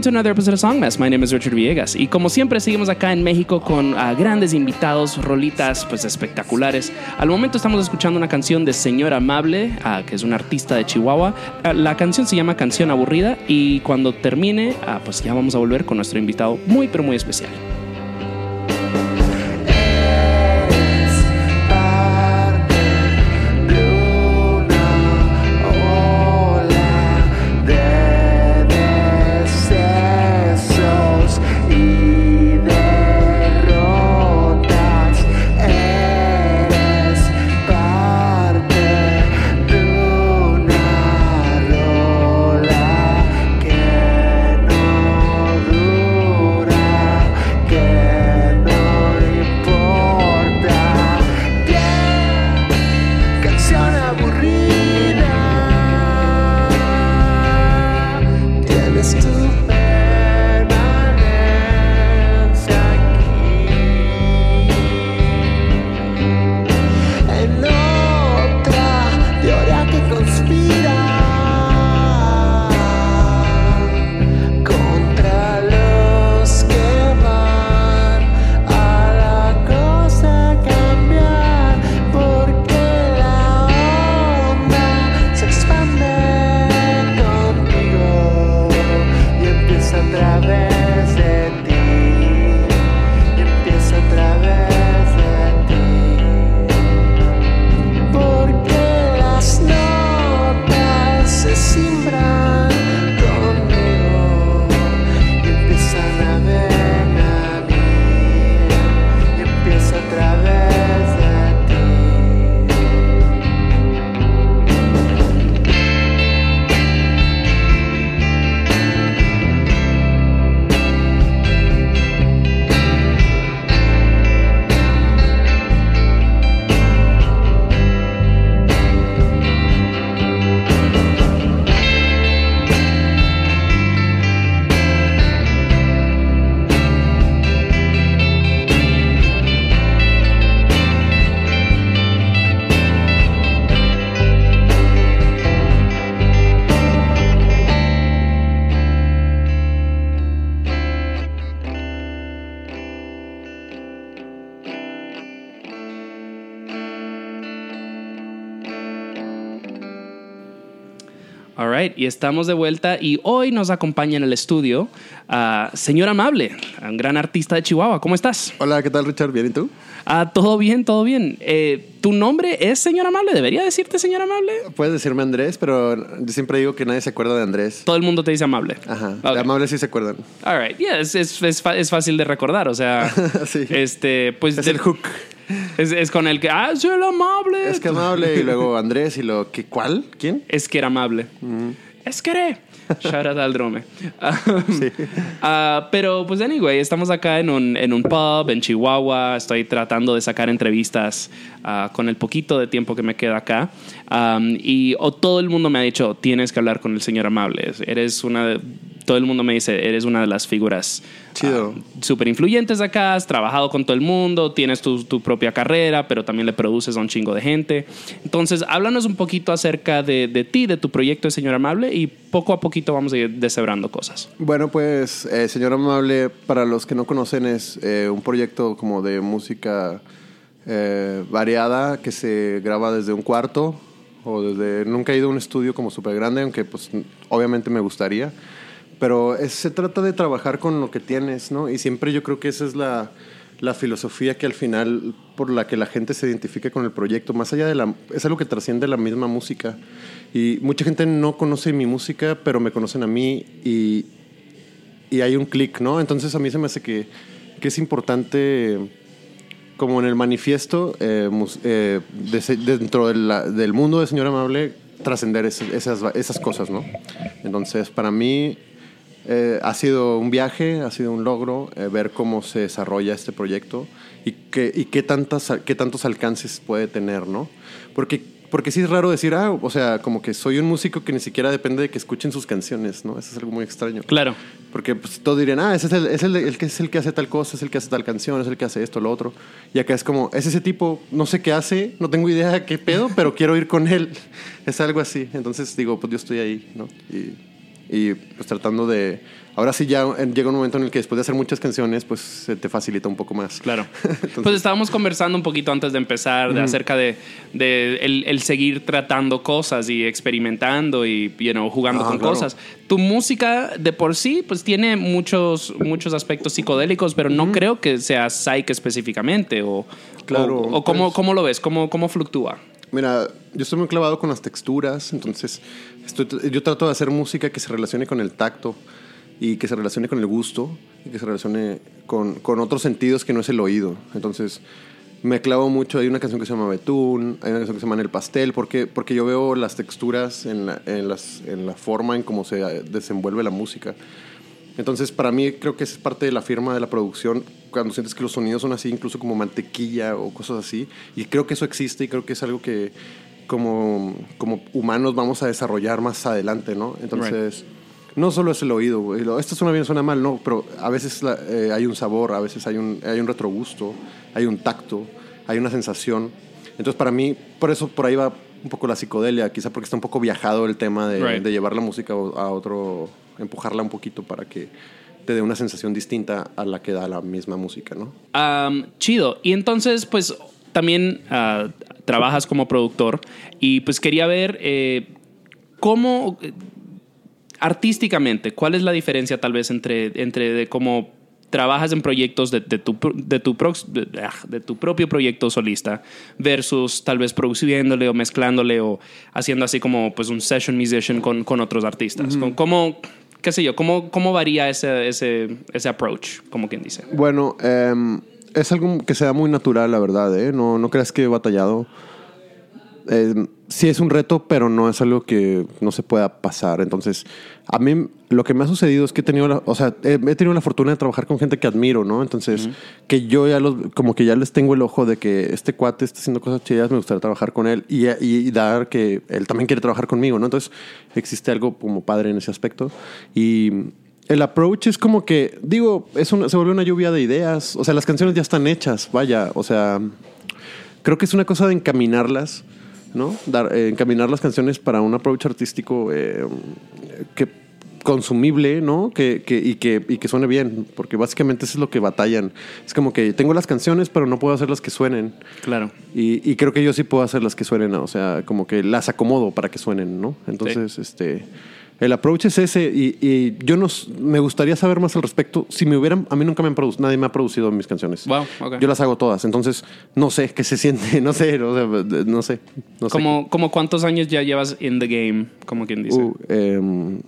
Welcome to another episode of Songmas. My name is Richard Villegas y como siempre seguimos acá en México con ah, grandes invitados, rolitas pues espectaculares. Al momento estamos escuchando una canción de Señor Amable, ah, que es un artista de Chihuahua. Ah, la canción se llama Canción Aburrida y cuando termine, pues ya vamos a volver con nuestro invitado muy pero muy especial. Right, y estamos de vuelta y hoy nos acompaña en el estudio a Señor Amable, un gran artista de Chihuahua. ¿Cómo estás? Hola, ¿qué tal Richard? ¿Bien y tú? Ah, todo bien, todo bien. Eh, ¿Tu nombre es Señor Amable? ¿Debería decirte Señor Amable? Puedes decirme Andrés, pero yo siempre digo que nadie se acuerda de Andrés. Todo el mundo te dice Amable. Ajá, de amables sí se acuerdan. All right, yeah, es, es, es es fácil de recordar, o sea, Sí. este, pues Es el hook. Es, es con el que, ah, soy el amable. Es que amable y luego Andrés y lo que ¿cuál? ¿Quién? Es que era amable. Es que era. Shout out al drome. Ah, pero, pues, anyway, estamos acá en un, en un pub en Chihuahua. Estoy tratando de sacar entrevistas ah, con el poquito de tiempo que me queda acá. Y o todo el mundo me ha dicho, tienes que hablar con el señor amable. Eres una de- Todo el mundo me dice, eres una de las figuras Chido. súper influyentes de acá, has trabajado con todo el mundo, tienes tu, tu propia carrera, pero también le produces a un chingo de gente. Entonces, háblanos un poquito acerca de, de ti, de tu proyecto de Señor Amable y poco a poquito vamos a ir deshebrando cosas. Bueno, pues, eh, Señor Amable, para los que no conocen, es eh, un proyecto como de música eh, variada que se graba desde un cuarto o desde... Nunca he ido a un estudio como súper grande, aunque pues obviamente me gustaría. Pero es- se trata de trabajar con lo que tienes, ¿no? Y siempre yo creo que esa es la, la filosofía que al final, por la que la gente se identifica con el proyecto, más allá de la... Es algo que trasciende la misma música. Y mucha gente no conoce mi música, pero me conocen a mí y, y hay un clic, ¿no? Entonces a mí se me hace que, que es importante, como en el manifiesto, eh, eh, de dentro de la- del mundo de Señor Amable, trascender ese- esas, esas cosas, ¿no? Entonces, para mí eh, ha sido un viaje, ha sido un logro eh, ver cómo se desarrolla este proyecto y, qué, y qué, tantas, qué tantos alcances puede tener, ¿no? Porque, porque sí es raro decir, ah, o sea, como que soy un músico que ni siquiera depende de que escuchen sus canciones, ¿no? Eso es algo muy extraño. Claro. Porque pues, todos dirían, ah, ese es, el, es el, el que es el que hace tal cosa, es el que hace tal canción, es el que hace esto, lo otro. Y acá es como, es ese tipo, no sé qué hace, no tengo idea de qué pedo, pero quiero ir con él. Es algo así. Entonces digo, pues yo estoy ahí, ¿no? Y Y pues tratando de... Ahora sí ya llega un momento en el que después de hacer muchas canciones, pues se te facilita un poco más. Claro. Entonces- pues estábamos conversando un poquito antes de empezar de acerca de, de el, el seguir tratando cosas y experimentando y you know, jugando Ah, con claro. cosas. Tu música de por sí pues tiene muchos, muchos aspectos psicodélicos, pero no creo que sea psych específicamente. O, Claro, o, o cómo, pues- cómo lo ves, cómo, cómo fluctúa. Mira, yo estoy muy clavado con las texturas, entonces estoy- yo trato de hacer música que se relacione con el tacto y que se relacione con el gusto y que se relacione con, con otros sentidos que no es el oído. Entonces me clavo mucho, hay una canción que se llama Betún, hay una canción que se llama el pastel, porque, porque yo veo las texturas en la, en las, en la forma en cómo se desenvuelve la música. Entonces, para mí creo que es parte de la firma de la producción, cuando sientes que los sonidos son así, incluso como mantequilla o cosas así. Y creo que eso existe y creo que es algo que como, como humanos vamos a desarrollar más adelante, ¿no? Entonces, no solo es el oído, esto suena bien, suena mal, no, pero a veces la- eh, hay un sabor, a veces hay un, hay un retrogusto, hay un tacto, hay una sensación. Entonces, para mí, por eso por ahí va un poco la psicodelia, quizá porque está un poco viajado el tema de, Right. de llevar la música a otro, empujarla un poquito para que te dé una sensación distinta a la que da la misma música, ¿no? Am, chido. Y entonces, pues también ah, trabajas como productor y pues quería ver eh, cómo, artísticamente, cuál es la diferencia tal vez entre, entre de cómo trabajas en proyectos de, de tu, pro- de, tu de, ah, de tu propio proyecto solista versus tal vez produciéndole o mezclándole o haciendo así como pues un session musician con, con otros artistas. Con- ¿Cómo, qué sé yo, cómo, cómo varía ese, ese, ese approach, como quien dice? Bueno, em, es algo que se da muy natural, la verdad, ¿eh? No, no creas que he batallado. Em, sí es un reto, pero no es algo que no se pueda pasar. Entonces, a mí lo que me ha sucedido es que he tenido la, o sea, he, he tenido la fortuna de trabajar con gente que admiro, ¿no? Entonces, que yo ya los, como que ya les tengo el ojo de que este cuate está haciendo cosas chidas, me gustaría trabajar con él y, y dar que él también quiere trabajar conmigo, ¿no? Entonces, existe algo como padre en ese aspecto. Y el approach es como que, digo, es una- se vuelve una lluvia de ideas. O sea, las canciones ya están hechas, vaya. O sea, creo que es una cosa de encaminarlas, ¿no? Dar, eh, encaminar las canciones para un approach artístico eh, que consumible, ¿no? Que, que- y, que, y que suene bien, porque básicamente eso es lo que batallan. Es como que tengo las canciones, pero no puedo hacer las que suenen. Claro. Y, y creo que yo sí puedo hacer las que suenen, o sea, como que las acomodo para que suenen, ¿no? Entonces, este, el approach es ese y, y yo no, s- me gustaría saber más al respecto. Si me hubieran, a mí nunca me han producido, nadie me ha producido mis canciones. Wow, ok. Yo las hago todas, entonces no sé qué se siente, no sé, no sé, no sé. ¿Como, como cuántos años ya llevas in the game, como quien dice? Uh, em,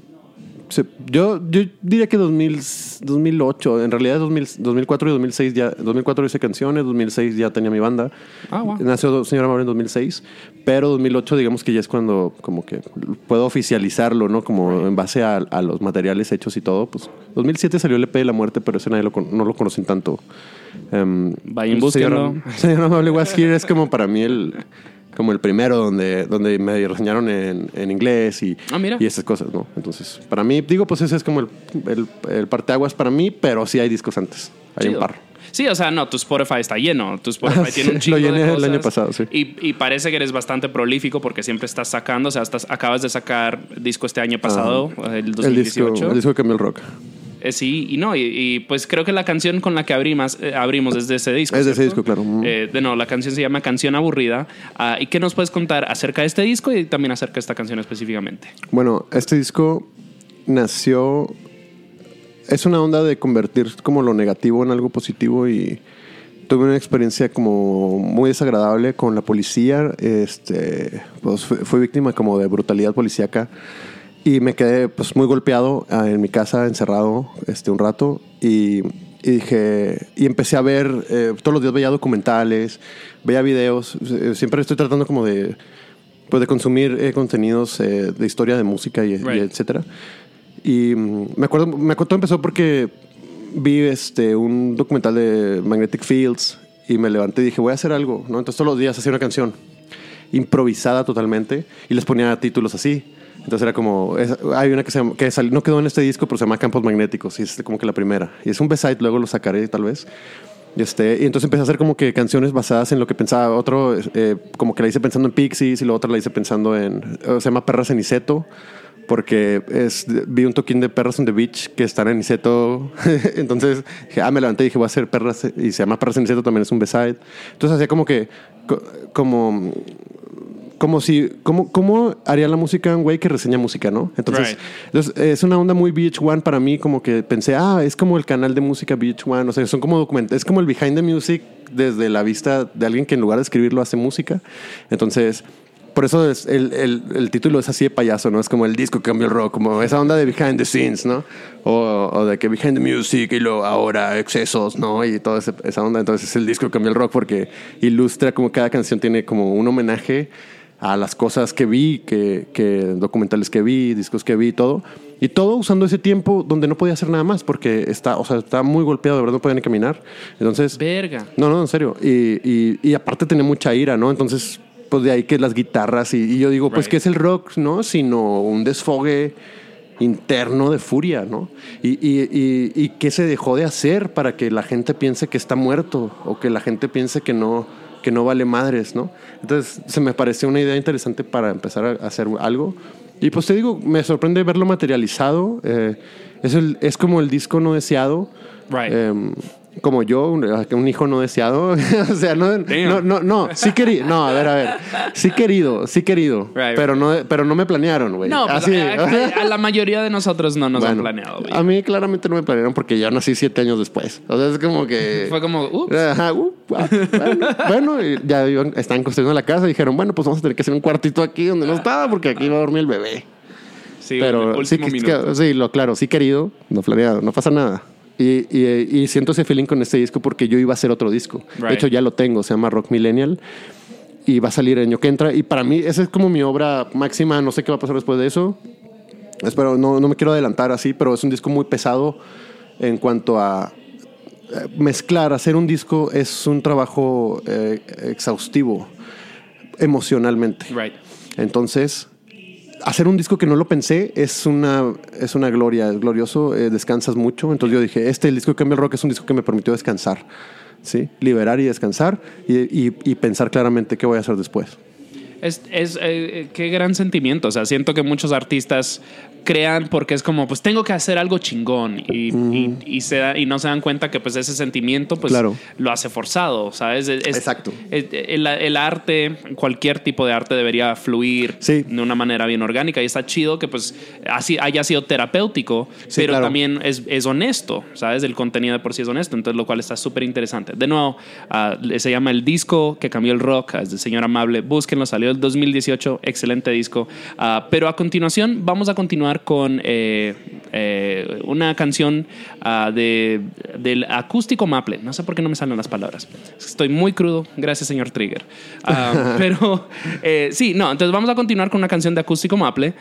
se- yo, yo diría que 2000, 2008, en realidad 2000, 2004 y 2006 ya, 2004 hice canciones, 2006 ya tenía mi banda. Ah, wow. Nació Señora Amable en 2006, pero 2008 digamos que ya es cuando como que puedo oficializarlo, ¿no? Como en base a, a los materiales hechos y todo. Pues 2007 salió el EP de la muerte, pero ese nadie lo, no lo conocen tanto. Em, Vayan, Señora- búsquenlo. Señora Amable Was Here es como para mí el como el primero donde, donde me reseñaron en, en inglés y, Ah, mira. y esas cosas, ¿no? Entonces, para mí, digo, pues ese es como el, el, el parteaguas para mí, pero sí hay discos antes. Hay Chido. un par. Sí, o sea, no, tu Spotify está lleno. Tu Spotify Ah, tiene un lo chingo de llené el año pasado, sí. Y, y parece que eres bastante prolífico porque siempre estás sacando. O sea, estás, acabas de sacar disco este año pasado, el El 2018. disco, el disco cambió el rock. Eh, sí, y no, y, y, pues creo que la canción con la que abrimos, eh, abrimos es de ese disco. Es de ese disco, claro. Eh, de no, la canción se llama Canción Aburrida. Ah, ¿Y qué nos puedes contar acerca de este disco y también acerca de esta canción específicamente? Bueno, este disco nació. Es una onda de convertir como lo negativo en algo positivo y tuve una experiencia como muy desagradable con la policía. Este, pues fui, fui víctima como de brutalidad policíaca y me quedé pues muy golpeado ah, en mi casa encerrado este un rato y, y dije y empecé a ver eh, todos los días veía documentales, veía videos. eh, Siempre estoy tratando como de pues de consumir eh, contenidos eh, de historia de música y, y Right. etcétera. Y mm, me acuerdo, me acuerdo, todo empezó porque vi este, un documental de Magnetic Fields y me levanté y dije, voy a hacer algo, ¿no? Entonces todos los días hacía una canción improvisada totalmente y les ponía títulos así. Entonces era como, es- hay una que, se que sal- no quedó en este disco, pero se llama Campos Magnéticos y es como que la primera. Y es un B-side, luego lo sacaré tal vez. Y, este, y entonces empecé a hacer como que canciones basadas en lo que pensaba. Otro, eh, como que la hice pensando en Pixies y la otra la hice pensando en, se llama Perra Ceniceto, porque es, vi un toquín de Perros on the Beach que están en Niceto. Entonces dije, ah, me levanté y dije, voy a hacer Perras. Y se llama Perras en Niceto, también es un B-side. Entonces hacía como que, co- como, como si, como, ¿cómo haría la música un güey que reseña música, no? Entonces, Right. entonces, es una onda muy VH1 para mí, como que pensé, ah, es como el canal de música VH1, o sea, son como documentos, es como el behind the music desde la vista de alguien que en lugar de escribirlo hace música. Entonces, por eso es el, el- el título es así de payaso, ¿no? Es como el disco que cambió el rock, como esa onda de behind the scenes, ¿no? O, o de que behind the music y luego ahora excesos, ¿no? Y toda esa onda. Entonces es el disco que cambió el rock porque ilustra como cada canción tiene como un homenaje a las cosas que vi, que, que documentales que vi, discos que vi, todo. Y todo usando ese tiempo donde no podía hacer nada más porque está, o sea, está muy golpeado, de verdad no podía ni caminar. Entonces, Verga. no, no, en serio. Y, y, y aparte tenía mucha ira, ¿no? Entonces, pues de ahí que las guitarras y, y yo digo, pues. ¿qué es el rock, no? Sino un desfogue interno de furia, ¿no? Y, y, y, y qué se dejó de hacer para que la gente piense que está muerto o que la gente piense que no, que no vale madres, ¿no? Entonces, se me pareció una idea interesante para empezar a hacer algo. Y pues te digo, me sorprende verlo materializado. eh, es, el, es como el disco no deseado. Right. Em, como yo, un, un hijo no deseado. o sea, no, no, no, no, sí querido. No, a ver, a ver. Sí querido, sí querido. Right, pero, no, pero no me planearon, güey. No, pues, Así. a, a- a la mayoría de nosotros no nos han Bueno, planeado, güey. A mí claramente no me planearon porque ya nací siete años después. O sea, es como que... Fue como, ups. Ajá, uh, ah, bueno, bueno, y ya iban- estaban construyendo la casa y dijeron, bueno, pues vamos a tener que hacer un cuartito aquí donde no estaba porque aquí va a dormir el bebé. Sí, Pero el sí, último que- minuto. sí, lo claro, sí querido, no planeado, no pasa nada. Y, y- y siento ese feeling con este disco porque yo iba a hacer otro disco. Right. De hecho, ya lo tengo, se llama Rock Millennial. Y va a salir el año que entra. Y para mí, esa es como mi obra máxima. No sé qué va a pasar después de eso. Espero, no, no me quiero adelantar así, pero es un disco muy pesado en cuanto a eh, mezclar. Hacer un disco es un trabajo eh, exhaustivo emocionalmente. Right. Entonces, hacer un disco que no lo pensé es una, es una gloria, es glorioso, eh, descansas mucho. Entonces yo dije, este el disco que cambia el rock es un disco que me permitió descansar, ¿sí? Liberar y descansar y pensar claramente qué voy a hacer después. Es, es eh, qué gran sentimiento. O sea, siento que muchos artistas crean porque es como, pues tengo que hacer algo chingón y, y, y se da- y no se dan cuenta que pues ese sentimiento pues Claro. lo hace forzado, ¿sabes? Es- Exacto. es- el, el arte, cualquier tipo de arte debería fluir Sí. de una manera bien orgánica y está chido que pues así haya sido terapéutico, Sí, pero claro. también es, es honesto, ¿sabes? El contenido de por sí es honesto, entonces lo cual está súper interesante. De nuevo, ah, se llama El Disco que cambió el rock, es de Señor Amable, búsquenlo, salió el 2018, excelente disco. Ah, pero a continuación vamos a continuar con eh, eh, una canción ah, de, del acústico Maple, no sé por qué no me salen las palabras, estoy muy crudo, gracias señor Trigger. Ah, pero eh, sí, no, entonces vamos a continuar con una canción de acústico Maple,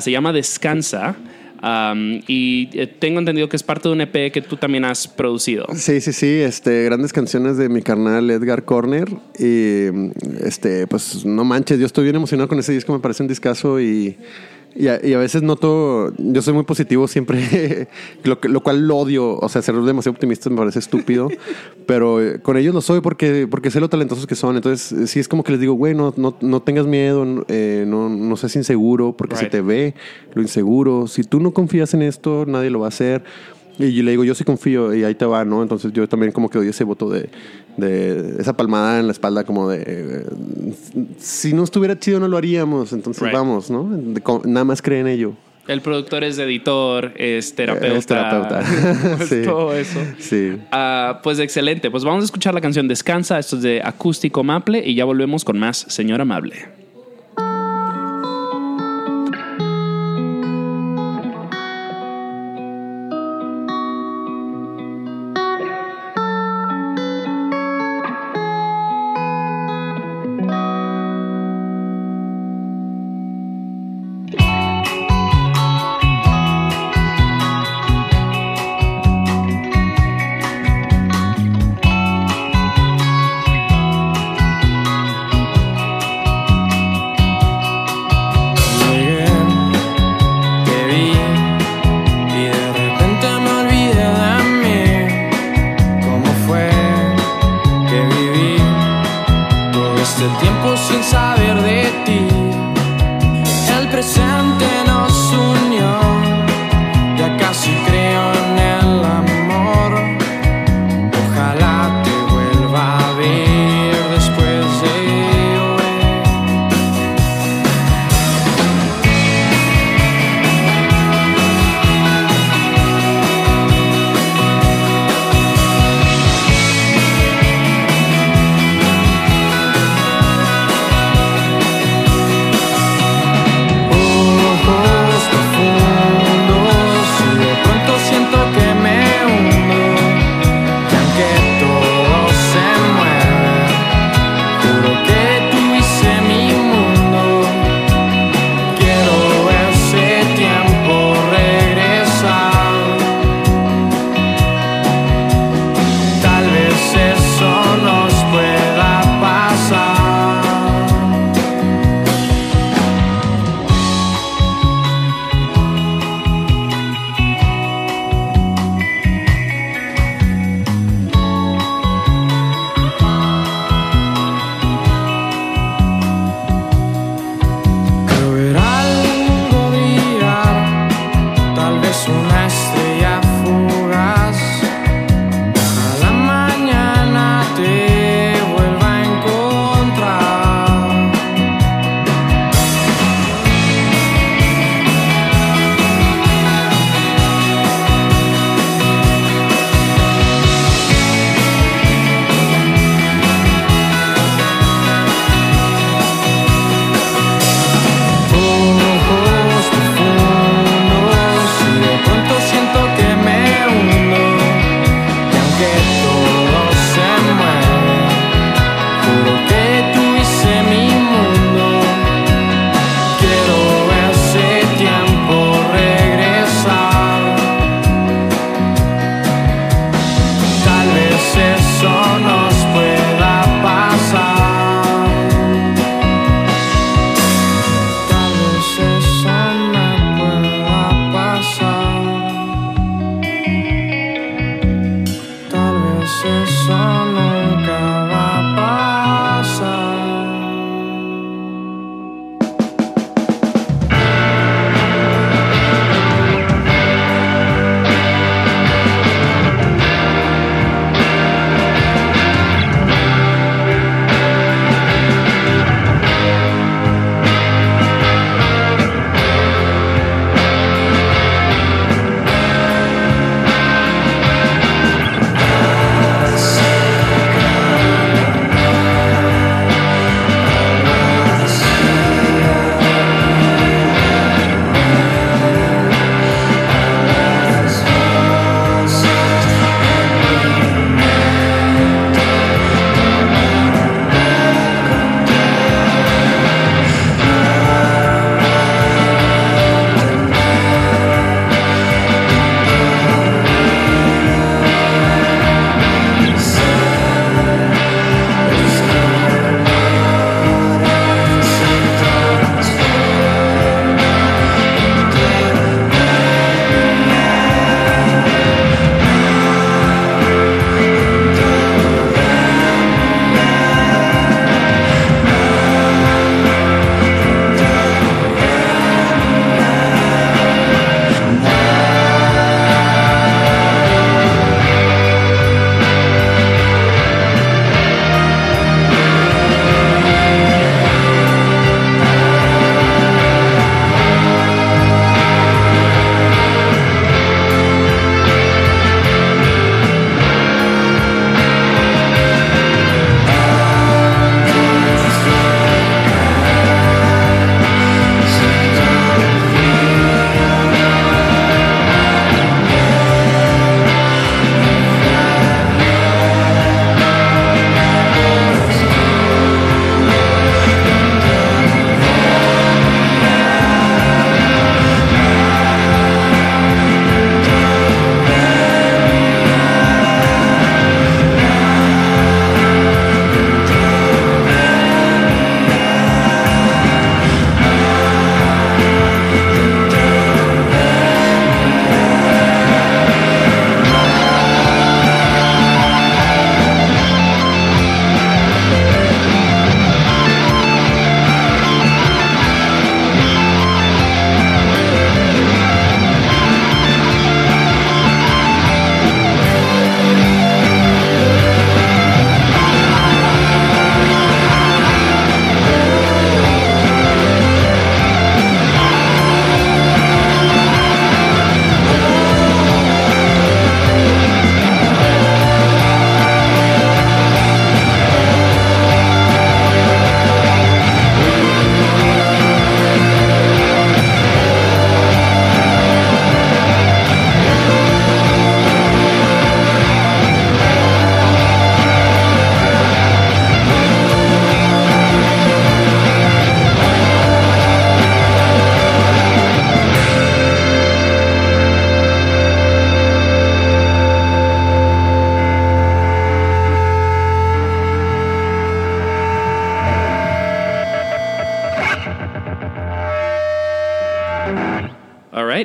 se llama Descansa. Um, y eh, tengo entendido que es parte de un EP que tú también has producido. Sí, sí, sí, este, grandes canciones de mi carnal Edgar Corner y este, pues no manches, yo estoy bien emocionado con ese disco, me parece un discazo y, y, a, y a veces noto, yo soy muy positivo siempre, lo, que- lo cual lo odio, o sea, ser demasiado optimista me parece estúpido, pero eh, con ellos lo soy porque, porque sé lo talentosos que son, entonces sí es como que les digo, güey, no, no, no tengas miedo, no, eh, no, no seas inseguro, porque se Right. te ve lo inseguro, si tú no confías en esto, nadie lo va a hacer. Y le digo, yo sí confío y ahí te va, ¿no? Entonces yo también como que doy ese voto de, de esa palmada en la espalda como de, eh, si no estuviera chido no lo haríamos, entonces Right. vamos, ¿no? De- nada más cree en ello. El productor es editor, es terapeuta. Es terapeuta. pues Sí. Todo eso. Sí. Ah, pues excelente. Pues vamos a escuchar la canción Descansa. Esto es de Acústico Maple y ya volvemos con más Señor Amable.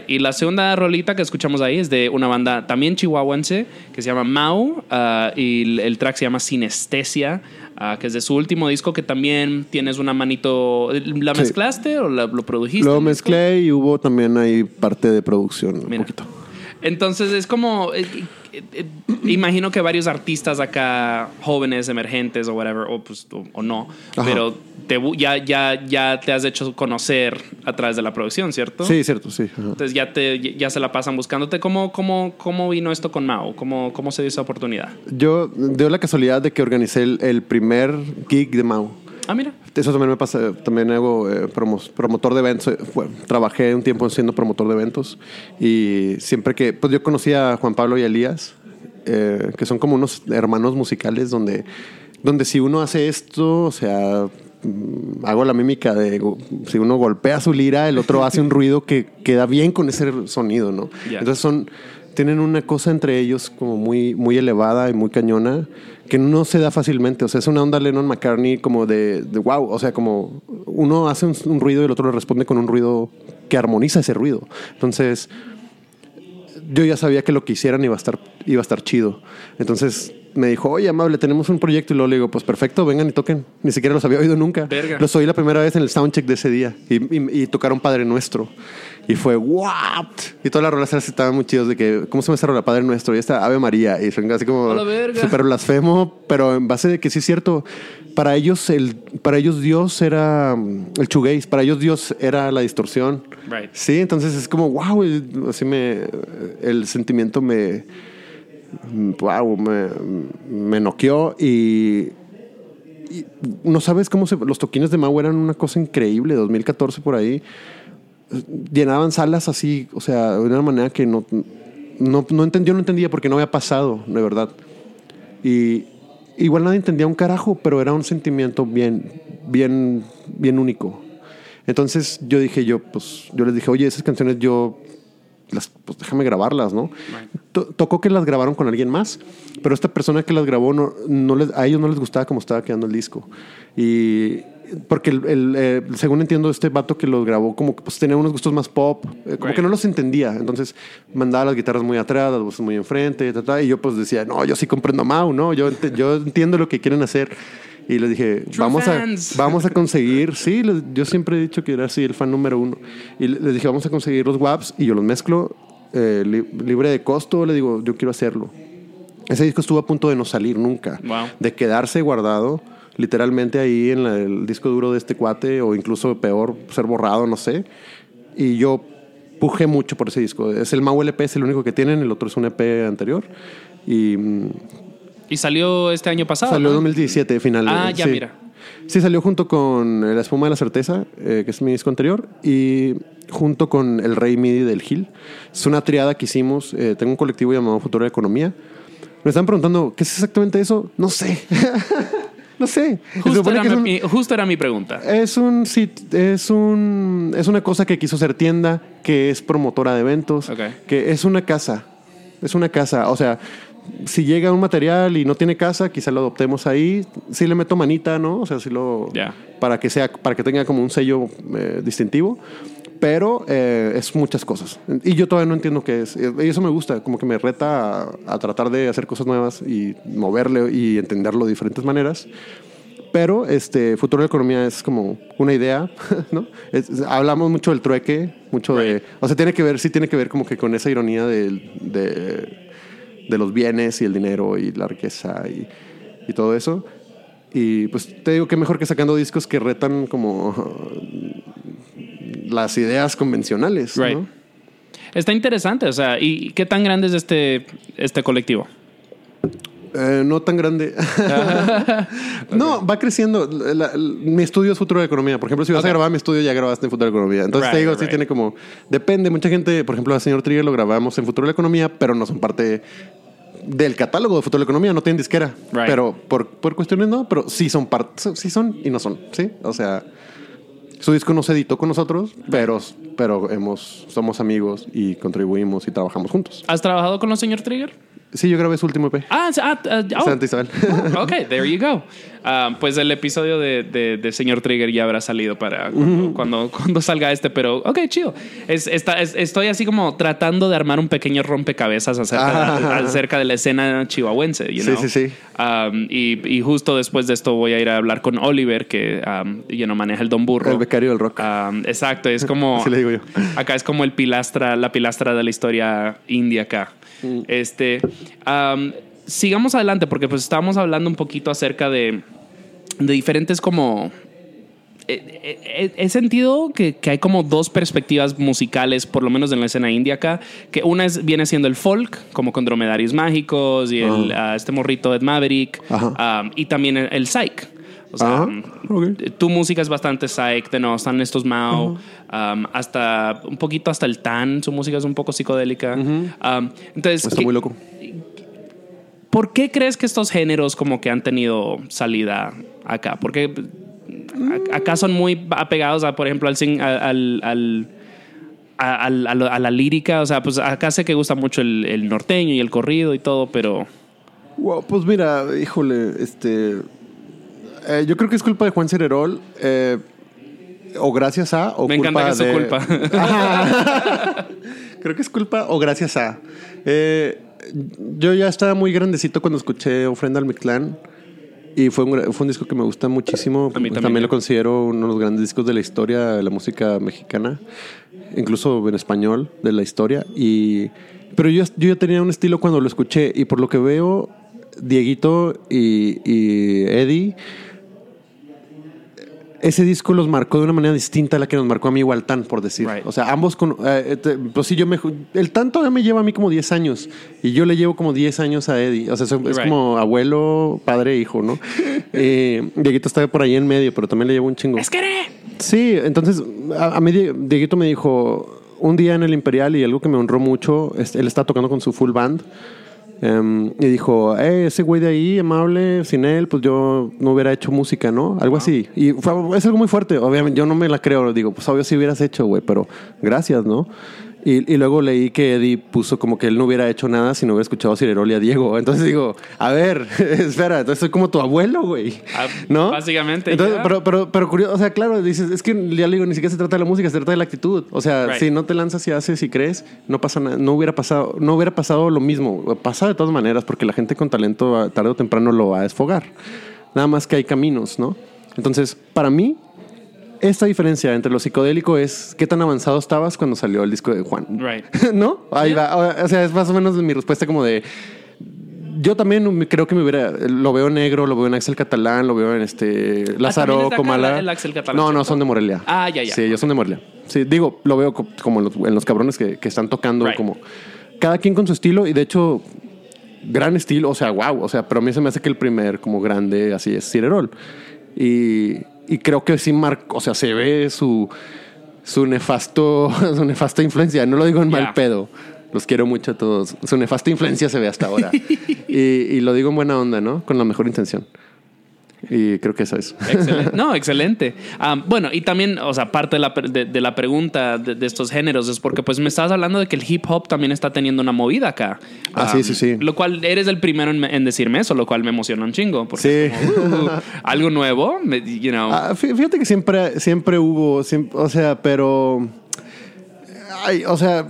Y la segunda rolita que escuchamos ahí es de una banda también chihuahuense que se llama Mau ah, y el, el track se llama Sinestesia, ah, que es de su último disco que también tienes una manito. ¿La Sí. mezclaste o la- lo produjiste? Lo mezclé y hubo también ahí parte de producción, un poquito. Entonces es como. Eh, eh, imagino que varios artistas acá, jóvenes, emergentes o whatever, o, pues, o, o no, Ajá. pero te, ya, ya, ya te has hecho conocer a través de la producción, ¿cierto? Sí, cierto, sí. ajá. Entonces ya, te, ya se la pasan buscándote. ¿Cómo, cómo, cómo vino esto con Mao? ¿Cómo, ¿Cómo se dio esa oportunidad? Yo dio la casualidad de que organicé el, el primer gig de Mau. Ah, mira. Eso también me pasa, también hago eh, promo- promotor de eventos. eh, Bueno, trabajé un tiempo siendo promotor de eventos y siempre que, pues yo conocía a Juan Pablo y a Elías, eh, que son como unos hermanos musicales donde, donde si uno hace esto, o sea, mm, hago la mímica de si uno golpea su lira, el otro hace un ruido que queda bien con ese sonido, ¿no? Ya. Entonces son tienen una cosa entre ellos como muy muy elevada y muy cañona que no se da fácilmente, o sea, es una onda Lennon McCartney como de, de wow, o sea, como uno hace un, un ruido y el otro le responde con un ruido que armoniza ese ruido. Entonces, yo ya sabía que lo que hicieran iba a estar, iba a estar chido. Entonces me dijo, oye, amable, tenemos un proyecto. Y luego le digo, pues perfecto, vengan y toquen. Ni siquiera los había oído nunca. Verga. Los oí la primera vez en el soundcheck de ese día y, y- y tocaron Padre Nuestro. Y fue, ¿what? Y todas las rolas estaban muy chidos de que, ¿cómo se llama esta rola? Padre Nuestro. Y esta Ave María. Y son así como súper blasfemo, pero en base de que sí es cierto. Para ellos, el, para ellos Dios era el shoegaze. Para ellos Dios era la distorsión. Right. Sí, entonces es como, wow, así me, el sentimiento me, wow, me, me noqueó y, y no sabes cómo se, los toquines de Mau eran una cosa increíble, 2014 por ahí, llenaban salas así, o sea, de una manera que no, no, no entendí, yo no entendía porque no había pasado, de verdad. Y igual nadie entendía un carajo, pero era un sentimiento bien, bien, bien único. Entonces yo dije, yo, pues, yo les dije, oye, esas canciones yo, las, pues déjame grabarlas, ¿no? To- tocó que las grabaron con alguien más, pero esta persona que las grabó, no, no les, a ellos no les gustaba cómo estaba quedando el disco. Y porque el, el, eh, según entiendo, este vato que los grabó, como que pues, tenía unos gustos más pop, eh, como Right. que no los entendía. Entonces mandaba las guitarras muy atrás, las voces muy enfrente, ta, ta, y yo pues decía, no, yo sí comprendo a Mau, ¿no? Yo, ent- yo entiendo lo que quieren hacer. Y les dije, True vamos a, vamos a conseguir, sí, les- yo siempre he dicho que era así el fan número uno. Y le- les dije, vamos a conseguir los WAPs y yo los mezclo eh, li- libre de costo. Le digo, yo quiero hacerlo. Ese disco estuvo a punto de no salir nunca, Wow. de quedarse guardado literalmente ahí en la- el disco duro de este cuate o incluso peor, ser borrado, no sé. Y yo pujé mucho por ese disco. Es el Mau LP, es el único que tienen, el otro es un EP anterior. Y Y salió este año pasado. Salió en ¿no? 2017, final. Ah, ya, sí. mira. Sí, salió junto con La Espuma de la Certeza, eh, que es mi disco anterior, y junto con El Rey Midi del Gil. Es una triada que hicimos. eh, tengo un colectivo llamado Futuro de Economía. Me están preguntando, ¿qué es exactamente eso? No sé. no sé. Justo era, un- mi, justo era mi pregunta. es un es un es una cosa que quiso ser tienda, que es promotora de eventos, Ok. que es una casa. Es una casa, o sea, si llega un material y no tiene casa, quizá lo adoptemos ahí. Sí le meto manita, ¿no? O sea, sí lo para que sea para que tenga como un sello eh, distintivo. Pero eh, es muchas cosas. Y yo todavía no entiendo qué es. Y eso me gusta, como que me reta a, a tratar de hacer cosas nuevas y moverle y entenderlo de diferentes maneras. Pero este futuro de la economía es como una idea, ¿no? Es- es- hablamos mucho del trueque, mucho de... O sea, tiene que ver, sí tiene que ver como que con esa ironía del- de, de los bienes y el dinero y la riqueza y, y todo eso. Y pues te digo que mejor que sacando discos que retan como las ideas convencionales, Right. ¿no? Está interesante, o sea, ¿y qué tan grande es este, este colectivo? Eh, no tan grande. no, va creciendo. La- la- mi estudio es futuro de economía. Por ejemplo, si vas a grabar mi estudio, ya grabaste en futuro de economía. Entonces Right, te digo, right, sí tiene como. Depende. Mucha gente, por ejemplo, al señor Trigger lo grabamos en futuro de economía, pero no son parte del catálogo de futuro de economía. No tienen disquera. Right. Pero por, por cuestiones no, pero sí son parte. Sí son y no son. Sí. O sea. Su disco no se editó con nosotros, pero, pero hemos, somos amigos y contribuimos y trabajamos juntos. ¿Has trabajado con los señor Trigger? Sí, yo grabé su último EP. Ah, ah, ah, oh. Santa Isabel. Oh, ok, there you go. Ah, pues el episodio de, de, de Señor Trigger ya habrá salido para cuando, cuando, cuando salga este, pero ok, chido. Es, está, es- estoy así como tratando de armar un pequeño rompecabezas acerca, Ah. acerca de la escena chihuahuense. You Sí, know? sí, sí. Um, y, y justo después de esto voy a ir a hablar con Oliver, que um, you know, maneja el Don Burro. El becario del rock. Um, exacto, es como. Así le digo yo. Acá es como el pilastra, la pilastra de la historia india acá. Mm. Este. um, sigamos adelante, porque pues estábamos hablando un poquito acerca de, de diferentes como. He, he- he sentido que, que hay como dos perspectivas musicales, por lo menos en la escena india acá, que una es, viene siendo el folk, como con dromedarios mágicos y el, ah, este morrito Ed Maverick, um, y también el, el psych. O sea, um, ok. tu música es bastante psych, de no, están estos Mao, um, hasta un poquito hasta el Tan, su música es un poco psicodélica. Um, entonces, Está ¿qué- muy loco. ¿por qué crees que estos géneros como que han tenido salida acá? Porque acá son muy apegados a, por ejemplo, al, al, al- a la lírica. O sea, pues acá sé que gusta mucho el, el norteño y el corrido y todo, pero... Wow, pues mira, híjole, este. Eh, yo creo que es culpa de Juan Cererol. eh, o gracias a. O Me encanta que es su de- culpa. creo que es culpa o gracias a. Eh, yo ya estaba muy grandecito cuando escuché Ofrenda al Mictlán. Y fue un, fue un disco que me gusta muchísimo. A mí también. lo considero uno de los grandes discos de la historia de la música mexicana. Incluso en español de la historia. Y, pero yo, yo ya tenía un estilo cuando lo escuché. Y por lo que veo, Dieguito y, y Eddie ese disco los marcó de una manera distinta a la que nos marcó a mí igual Tan, por decir. Right. O sea, ambos con... eh, te- pues sí, yo me... El Tan todavía me lleva a mí como 10 años y yo le llevo como 10 años a Eddie. O sea, es Right. como abuelo, padre, hijo, ¿no? eh, Dieguito está por ahí en medio, pero también le llevo un chingo. ¡Es que Sí, entonces a, a mí Die- Dieguito me dijo un día en el Imperial y algo que me honró mucho, es- él está tocando con su full band em, y dijo, eh, ese güey de ahí, amable, sin él, pues yo no hubiera hecho música, ¿no? Algo así. Y fue- es algo muy fuerte, obviamente yo no me la creo, digo, pues obvio si hubieras hecho, güey, pero gracias, ¿no? Y, y luego leí que Eddie puso como que él no hubiera hecho nada si no hubiera escuchado a Cirerol y a Diego. Entonces digo, a ver, espera, entonces soy como tu abuelo, güey. Ah, ¿No? básicamente, Entonces, pero, pero, pero curioso, o sea, claro, dices, es que ya le digo, ni siquiera se trata de la música, se trata de la actitud. O sea, Right. si no te lanzas y haces y crees, no pasa nada, no hubiera pasado, no hubiera pasado lo mismo. Pasa de todas maneras, porque la gente con talento ah, tarde o temprano lo va a desfogar. Nada más que hay caminos, ¿no? Entonces, para mí, esta diferencia entre lo psicodélico es qué tan avanzado estabas cuando salió el disco de Juan. Right. ¿No? Ahí va. O sea, es más o menos mi respuesta como de... Yo también creo que me hubiera... Lo veo negro, lo veo en Axel Catalán, lo veo en este... ¿también es Lázaro, acá Comala. el Axel Catalán, No, no, son de Morelia. Ah, ya, ya. Sí, ellos son de Morelia. Sí, digo, lo veo co- como en los, en los cabrones que, que están tocando Right. como... Cada quien con su estilo y de hecho... Gran estilo, o sea, wow. O sea, pero a mí se me hace que el primer como grande así es Cirerol. Y, y creo que sí marcó, o sea, se ve su, su nefasto, su nefasta influencia. No lo digo en mal pedo. Los quiero mucho a todos. Su nefasta influencia se ve hasta ahora. y, y lo digo en buena onda, ¿no? Con la mejor intención. Y creo que eso es. Excelente. No, excelente. Ah, bueno, y también, o sea, parte de la, de, de la pregunta de, de estos géneros es porque pues me estabas hablando de que el hip hop también está teniendo una movida acá. Ah, sí, sí, sí. Lo cual eres el primero en, en decirme eso, lo cual me emociona un chingo. Porque Sí. como, uh, algo nuevo, you know. Ah, fí- fíjate que siempre, siempre hubo, siempre- o sea, pero, ay, o sea,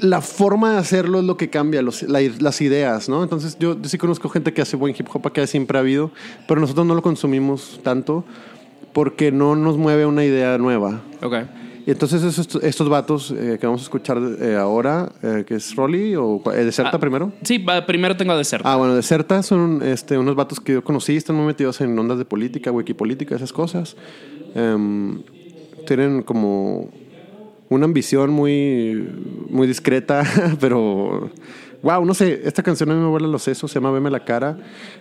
la forma de hacerlo es lo que cambia, los- la- las ideas, ¿no? Entonces yo, yo sí conozco gente que hace buen hip hop acá, siempre ha habido, pero nosotros no lo consumimos tanto porque no nos mueve una idea nueva. ok. Y entonces esos- estos vatos eh, que vamos a escuchar eh, ahora, eh, que es Rolly o Deserta Ah, primero. Sí, primero tengo a Deserta. Ah, bueno, Deserta son este, unos vatos que yo conocí, están muy metidos en ondas de política, wikipolítica, esas cosas. Em, tienen como una ambición muy, muy discreta, pero wow, no sé, esta canción a mí me vuela los sesos, se llama Veme la cara.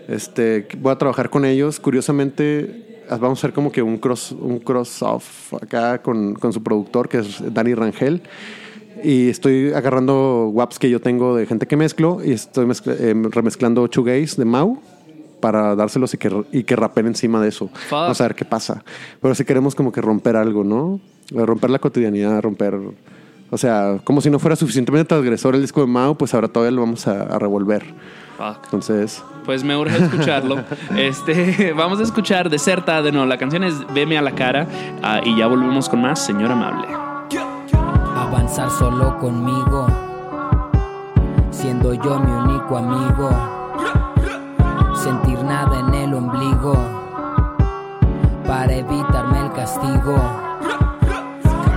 Este, voy a trabajar con ellos. Curiosamente, vamos a hacer como que un cross, un cross off acá con, con su productor, que es Dani Rangel. Y estoy agarrando waps que yo tengo de gente que mezclo y estoy eh, remezclando shoegaze de Mau para dárselos y que, y que rapen encima de eso. Vamos a ver qué pasa. Pero si queremos como que romper algo, ¿no? Romper la cotidianidad, romper, O sea, como si no fuera suficientemente transgresor el disco de Mao, pues ahora todavía lo vamos a, a revolver. Fuck. Entonces, Pues me urge escucharlo. este, vamos a escuchar Deserta de nuevo. La canción es Veme a la cara ah, y ya volvemos con más, señor amable. Avanzar solo conmigo, siendo yo mi único amigo. Sentir nada en el ombligo, para evitarme el castigo.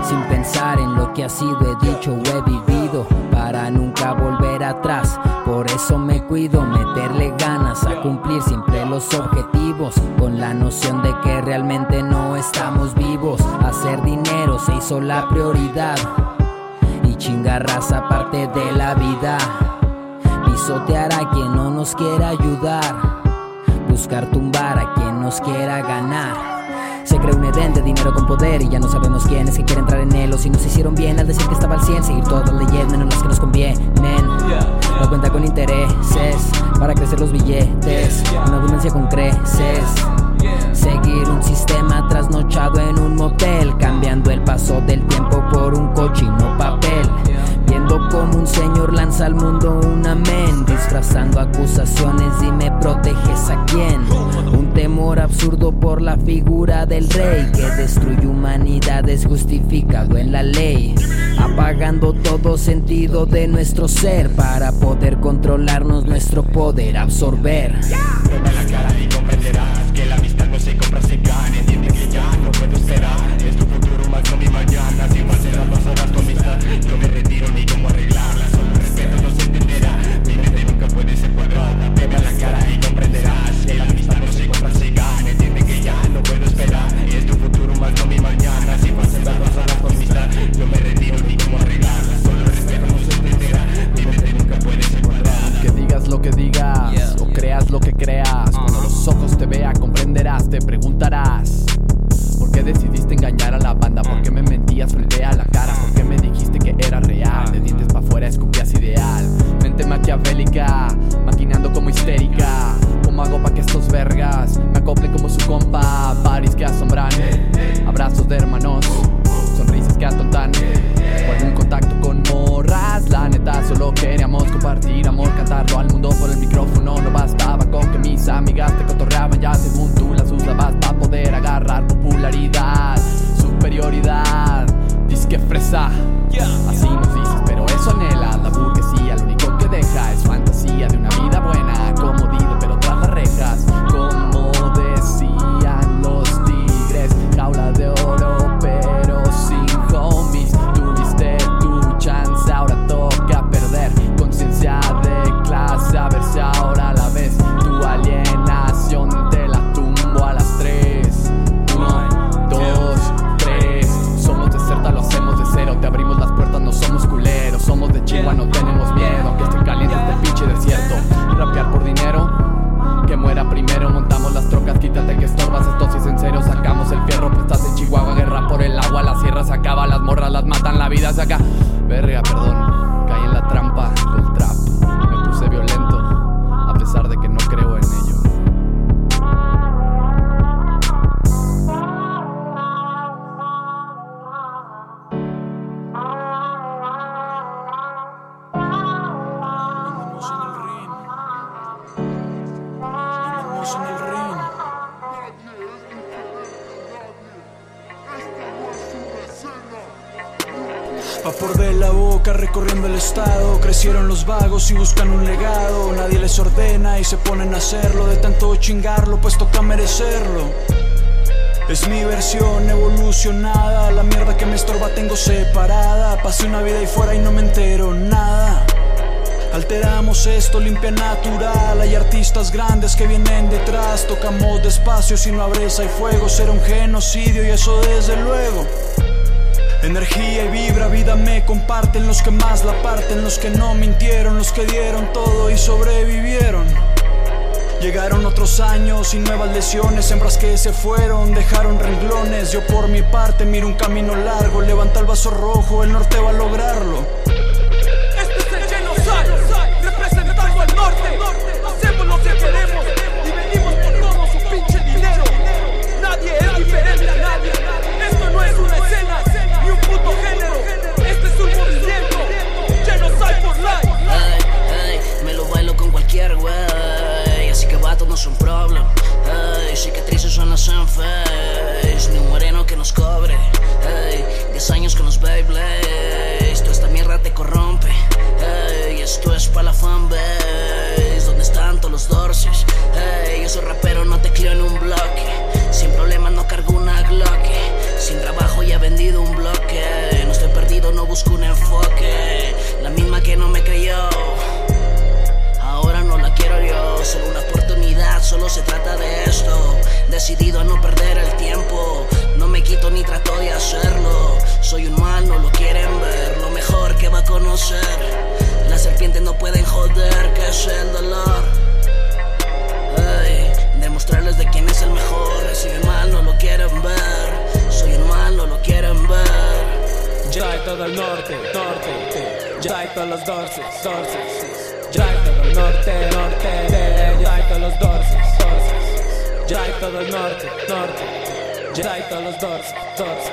Sin pensar en lo que ha sido, he dicho o he vivido, para nunca volver atrás. Por eso me cuido, meterle ganas a cumplir siempre los objetivos, con la noción de que realmente no estamos vivos. Hacer dinero se hizo la prioridad y chingar raza parte de la vida. Pisotear a quien no nos quiera ayudar, buscar tumbar a quien nos quiera ganar. Se creó un Edén de dinero con poder y ya no sabemos quién es que quiere entrar en él o si nos hicieron bien al decir que estaba al 100, seguir todas las leyes menos las que nos convienen. La cuenta con intereses para crecer los billetes, una abundancia con creces. Seguir un sistema trasnochado en un motel, cambiando el paso del tiempo por un cochino papel. Como un señor lanza al mundo un amén, disfrazando acusaciones y me proteges a quién. Un temor absurdo por la figura del rey que destruye humanidades justificado en la ley, apagando todo sentido de nuestro ser para poder controlarnos nuestro poder absorber. Vapor de la boca recorriendo el estado. Crecieron los vagos y buscan un legado. Nadie les ordena y se ponen a hacerlo. De tanto chingarlo, pues toca merecerlo. Es mi versión evolucionada. La mierda que me estorba tengo separada. Pasé una vida ahí fuera y no me entero nada. Alteramos esto, limpia natural. Hay artistas grandes que vienen detrás. Tocamos despacio, si no abres hay fuego. Será un genocidio y eso desde luego. Energía y vibra, vida me comparten los que más la parten, los que no mintieron, los que dieron todo y sobrevivieron. Llegaron otros años y nuevas lesiones, hembras que se fueron, dejaron renglones. Yo por mi parte miro un camino largo, levanta el vaso rojo, el norte va a lograrlo. Demostrarles de quién es el mejor. Soy un mal, no lo quieren ver. Soy un mal, no lo quieren ver. Drive todo el norte, norte, drive todos los dorses, dorses, drive todo el norte, norte, drive todos los dorses, dorses, drive todo el norte, norte, drive todos los dorses, dorses,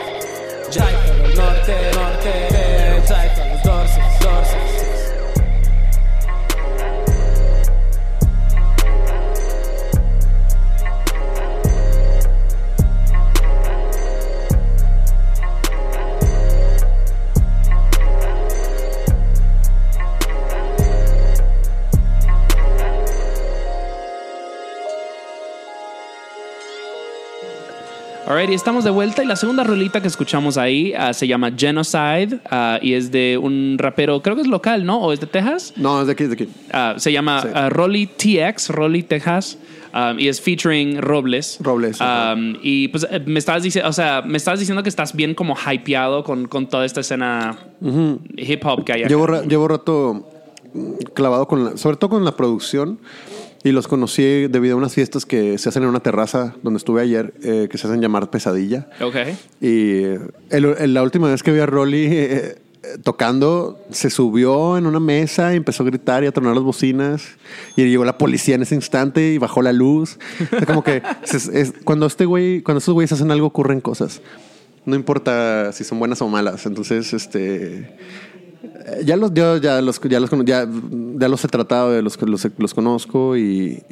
todo el norte, norte, drive todos los dorses, dorses. Y estamos de vuelta y la segunda rolita que escuchamos ahí ah, se llama Genocide ah, y es de un rapero, creo que es local, ¿no? ¿O es de Texas? No, es de aquí, es de aquí. Ah, se llama Sí. Rolly TX, Rolly Texas. um, y es featuring Robles. Robles. Um, y pues eh, me estabas diciendo, o sea, me estabas diciendo que estás bien como hypeado con, con toda esta escena hip hop que hay acá. Llevo, ra- llevo rato clavado con la, sobre todo con la producción y los conocí debido a unas fiestas que se hacen en una terraza donde estuve ayer eh, que se hacen llamar Pesadilla. Ok. Y eh, el- el- la última vez que vi a Rolly eh, eh, tocando, se subió en una mesa y empezó a gritar y a tronar las bocinas. Y llegó la policía en ese instante y bajó la luz. O sea, como que es- es- cuando este güey, cuando estos güeyes hacen algo, ocurren cosas. No importa si son buenas o malas. Entonces, este. Eh, Ya los, yo ya los, ya los, ya, ya los he tratado, ya los, los, los conozco y,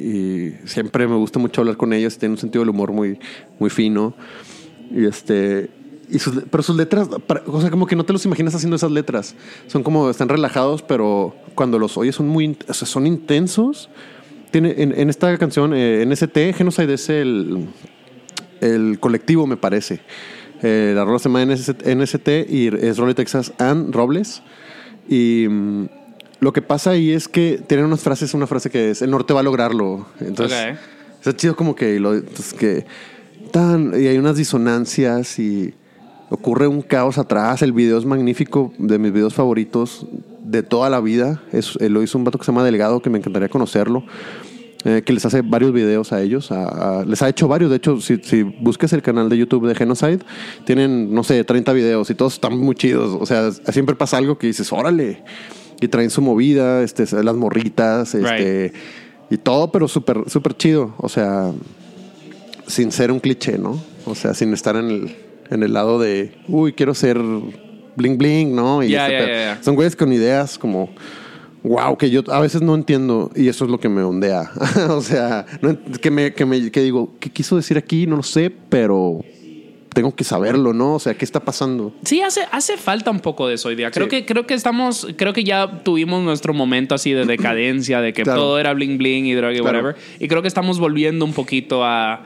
siempre me gusta mucho hablar con ellos. Tienen un sentido del humor muy, muy fino. Y este. Pero sus letras, o sea, como que no te los imaginas haciendo esas letras. Son como, están relajados, pero cuando los oyes son muy, o son intensos. Tiene, en, en esta canción, eh, NST, Genocide es el, el colectivo, me parece. Eh, la rola se llama NST, NST y es Rolly Texas and Robles. Y mm, lo que pasa ahí es que tienen unas frases, una frase que es, el norte va a lograrlo. Entonces, Ok. está chido como que, lo, entonces que tan, y hay unas disonancias y ocurre un caos atrás. El video es magnífico, de mis videos favoritos de toda la vida. Es, eh, lo hizo un vato que se llama Delgado, que me encantaría conocerlo. Eh, que les hace varios videos a ellos. a- a- les ha hecho varios. De hecho, si, si busques el canal de YouTube de Genocide, tienen, no sé, 30 videos y todos están muy chidos. O sea, siempre pasa algo que dices, órale. Y traen su movida, este, las morritas, este, y todo, pero súper, súper chido. O sea, sin ser un cliché, ¿no? O sea, sin estar en el, en el lado de, uy, quiero ser bling bling, ¿no? Y este. Son güeyes con ideas como, wow, que yo a veces no entiendo y eso es lo que me ondea. o sea, no que, me, que, me, que digo, ¿qué quiso decir aquí? No lo sé, pero tengo que saberlo, ¿no? O sea, ¿qué está pasando? Sí, hace, hace falta un poco de eso hoy día. Creo, Sí. que, creo que estamos, creo que ya tuvimos nuestro momento así de decadencia, de que Claro. todo era bling bling y droga y Claro. whatever. Y creo que estamos volviendo un poquito a,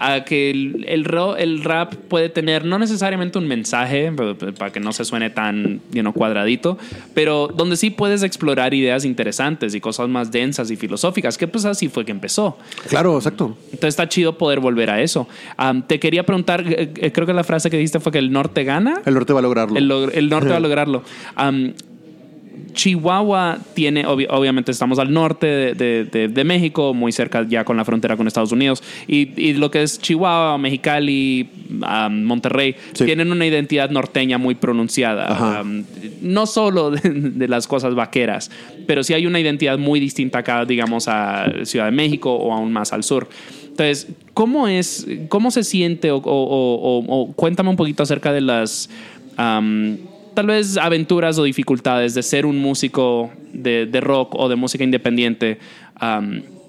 a que el, el, ro- el rap puede tener no necesariamente un mensaje, pero para que no se suene tan you know, cuadradito, pero donde sí puedes explorar ideas interesantes y cosas más densas y filosóficas, que pues así fue que empezó. Claro, exacto. Entonces está chido poder volver a eso. Te quería preguntar, eh, eh, creo que la frase que dijiste fue que el norte gana. El norte va a lograrlo. El, norte va a lograrlo. Am, Chihuahua tiene, obvi- obviamente estamos al norte de, de- de- de México, muy cerca ya con la frontera con Estados Unidos. Y, y lo que es Chihuahua, Mexicali, Monterrey, Sí. tienen una identidad norteña muy pronunciada. No solo de, las cosas vaqueras, pero sí hay una identidad muy distinta acá, digamos, a Ciudad de México o aún más al sur. Entonces, ¿cómo es, cómo se siente o, o- o- o- o cuéntame un poquito acerca de las tal vez aventuras o dificultades de ser un músico de, de rock o de música independiente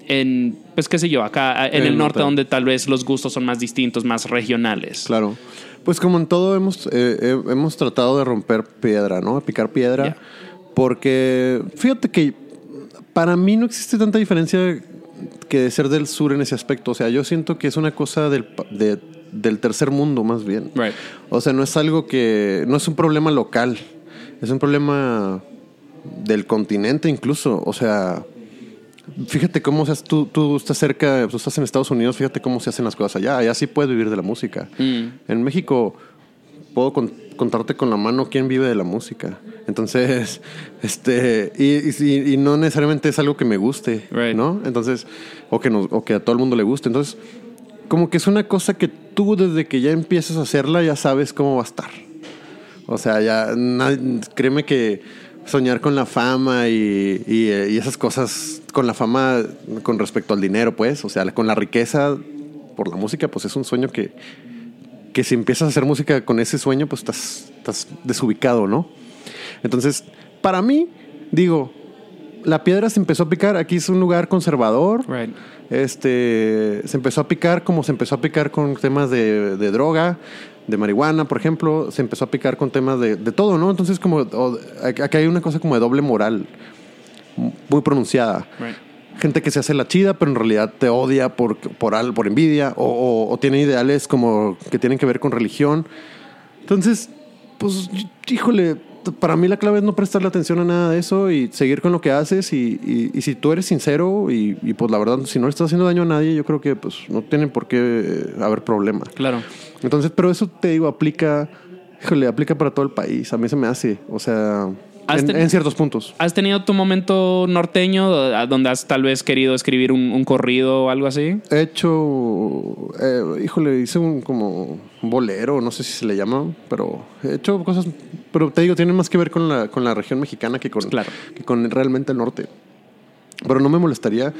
en, pues qué sé yo, acá en, el, norte, donde tal vez los gustos son más distintos, más regionales. Claro. Pues como en todo hemos, eh, hemos tratado de romper piedra, ¿no? Picar piedra. Porque fíjate que para mí no existe tanta diferencia que de ser del sur en ese aspecto. O sea, yo siento que es una cosa del, de- del tercer mundo más bien. Right. O sea, no es algo que... No es un problema local. Es un problema del continente incluso. O sea, fíjate cómo se hace- tú, tú estás cerca, tú estás en Estados Unidos, fíjate cómo se hacen las cosas allá. Allá sí puedes vivir de la música. Mm. En México puedo con- contarte con la mano quién vive de la música. Entonces, este, y, y si- y no necesariamente es algo que me guste, Right. ¿no? Entonces, o que, nos- o que a todo el mundo le guste. Entonces, como que es una cosa que tú desde que ya empiezas a hacerla ya sabes cómo va a estar. O sea, ya créeme que soñar con la fama y, eh, y esas cosas, con la fama con respecto al dinero, pues, o sea, con la riqueza por la música, pues es un sueño que, que si empiezas a hacer música con ese sueño, pues estás, estás desubicado, ¿no? Entonces, para mí, digo, la piedra se empezó a picar, aquí es un lugar conservador. Este, se empezó a picar como se empezó a picar con temas de, de droga, de marihuana, por ejemplo. Se empezó a picar con temas de, de todo, ¿no? Entonces, como o- aquí hay una cosa como de doble moral muy pronunciada. Right. Gente que se hace la chida, pero en realidad te odia por, por, por envidia o, o- o tiene ideales como que tienen que ver con religión. Entonces, pues, híjole, para mí la clave es no prestarle atención a nada de eso y seguir con lo que haces. Y, y- y si tú eres sincero y, y, pues la verdad, si no le estás haciendo daño a nadie, yo creo que pues no tienen por qué eh, haber problema. Claro. Entonces, pero eso te digo, aplica, híjole, aplica para todo el país. A mí se me hace, o sea, en, ten- en ciertos puntos. ¿Has tenido tu momento norteño do- donde has tal vez querido escribir un, un corrido o algo así? He hecho, eh, híjole, hice un como un bolero, no sé si se le llama, pero he hecho cosas, pero te digo, tiene más que ver con la, con la región mexicana que con, Claro. que con realmente el norte. Pero no me molestaría.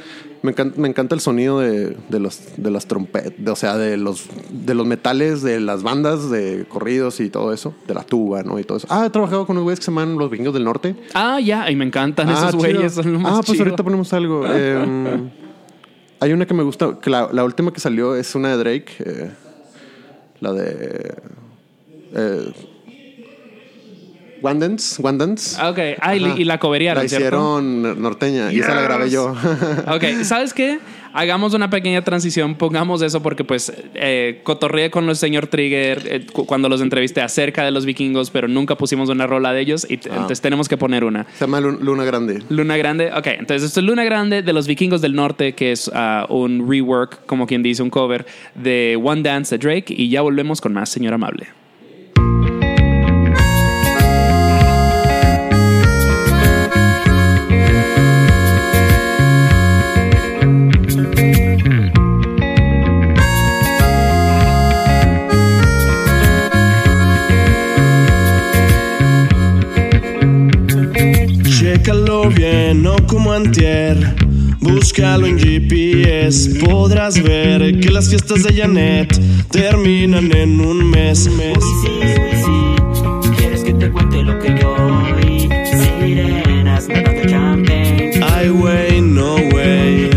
Me encanta, me encanta el sonido de, de los de las trompetas, o sea, de los de los metales, de las bandas de corridos y todo eso, de la tuba, ¿no? Y todo eso. Ah, he trabajado con unos güeyes que se llaman los vikingos del norte. Ah, ya, y me encantan Ah, esos güeyes. Son lo más ah, pues chido. ahorita ponemos algo. Eh, hay una que me gusta, que la, la última que salió es una de Drake, eh, la de eh, One Dance, One Dance. Ah, Ok, ah, y, y la coverearon, La ¿cierto? hicieron norteña y esa la grabé yo. Ok, ¿sabes qué? Hagamos una pequeña transición, pongamos eso porque pues eh, cotorreé con el señor Trigger eh, cu- cuando los entrevisté acerca de los vikingos, pero nunca pusimos una rola de ellos y Ah. entonces tenemos que poner una. Se llama Lu- Luna Grande. Luna Grande, ok, entonces esto es Luna Grande de los vikingos del norte, que es ah, un rework, como quien dice, un cover de One Dance de Drake y ya volvemos con más, señor amable. Búscalo en GPS, podrás ver que las fiestas de Janet terminan en un mes. mes. ¿Quieres que te cuente lo que yo oí? Sirenas nadando champagne. Ay, wey, no way.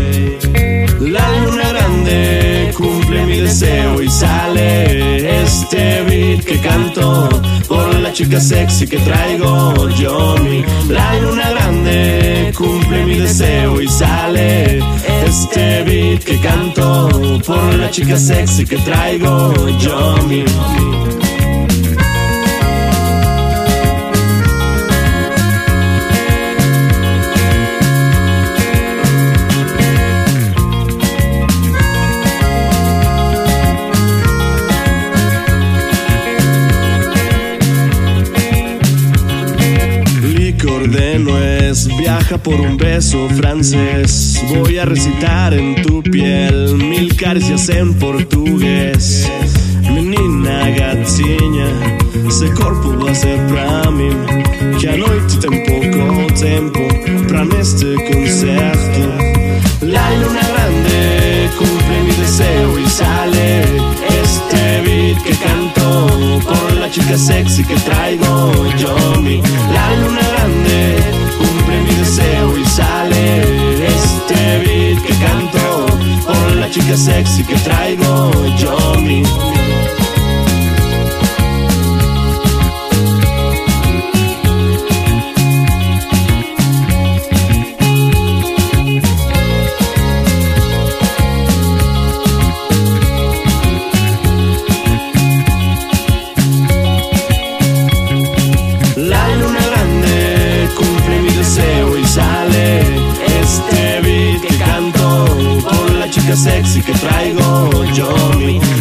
La luna grande cumple mi deseo y sale este beat que canto por la chica sexy que traigo yo. Mi la luna grande cumple mi deseo y sale este beat que canto por la chica sexy que traigo yo. Mi, viaja por un beso francés. Voy a recitar en tu piel mil caricias en português. Menina gatinha, esse corpo vai ser pra mim. Que a noite tem pouco tempo pra neste concerto. La luna grande cumple mi deseo y sale este beat que canto por la chica sexy que traigo yo. Mi la luna grande deseo y sale este beat que canto por la chica sexy que traigo yo. Mi música sexy que traigo yo.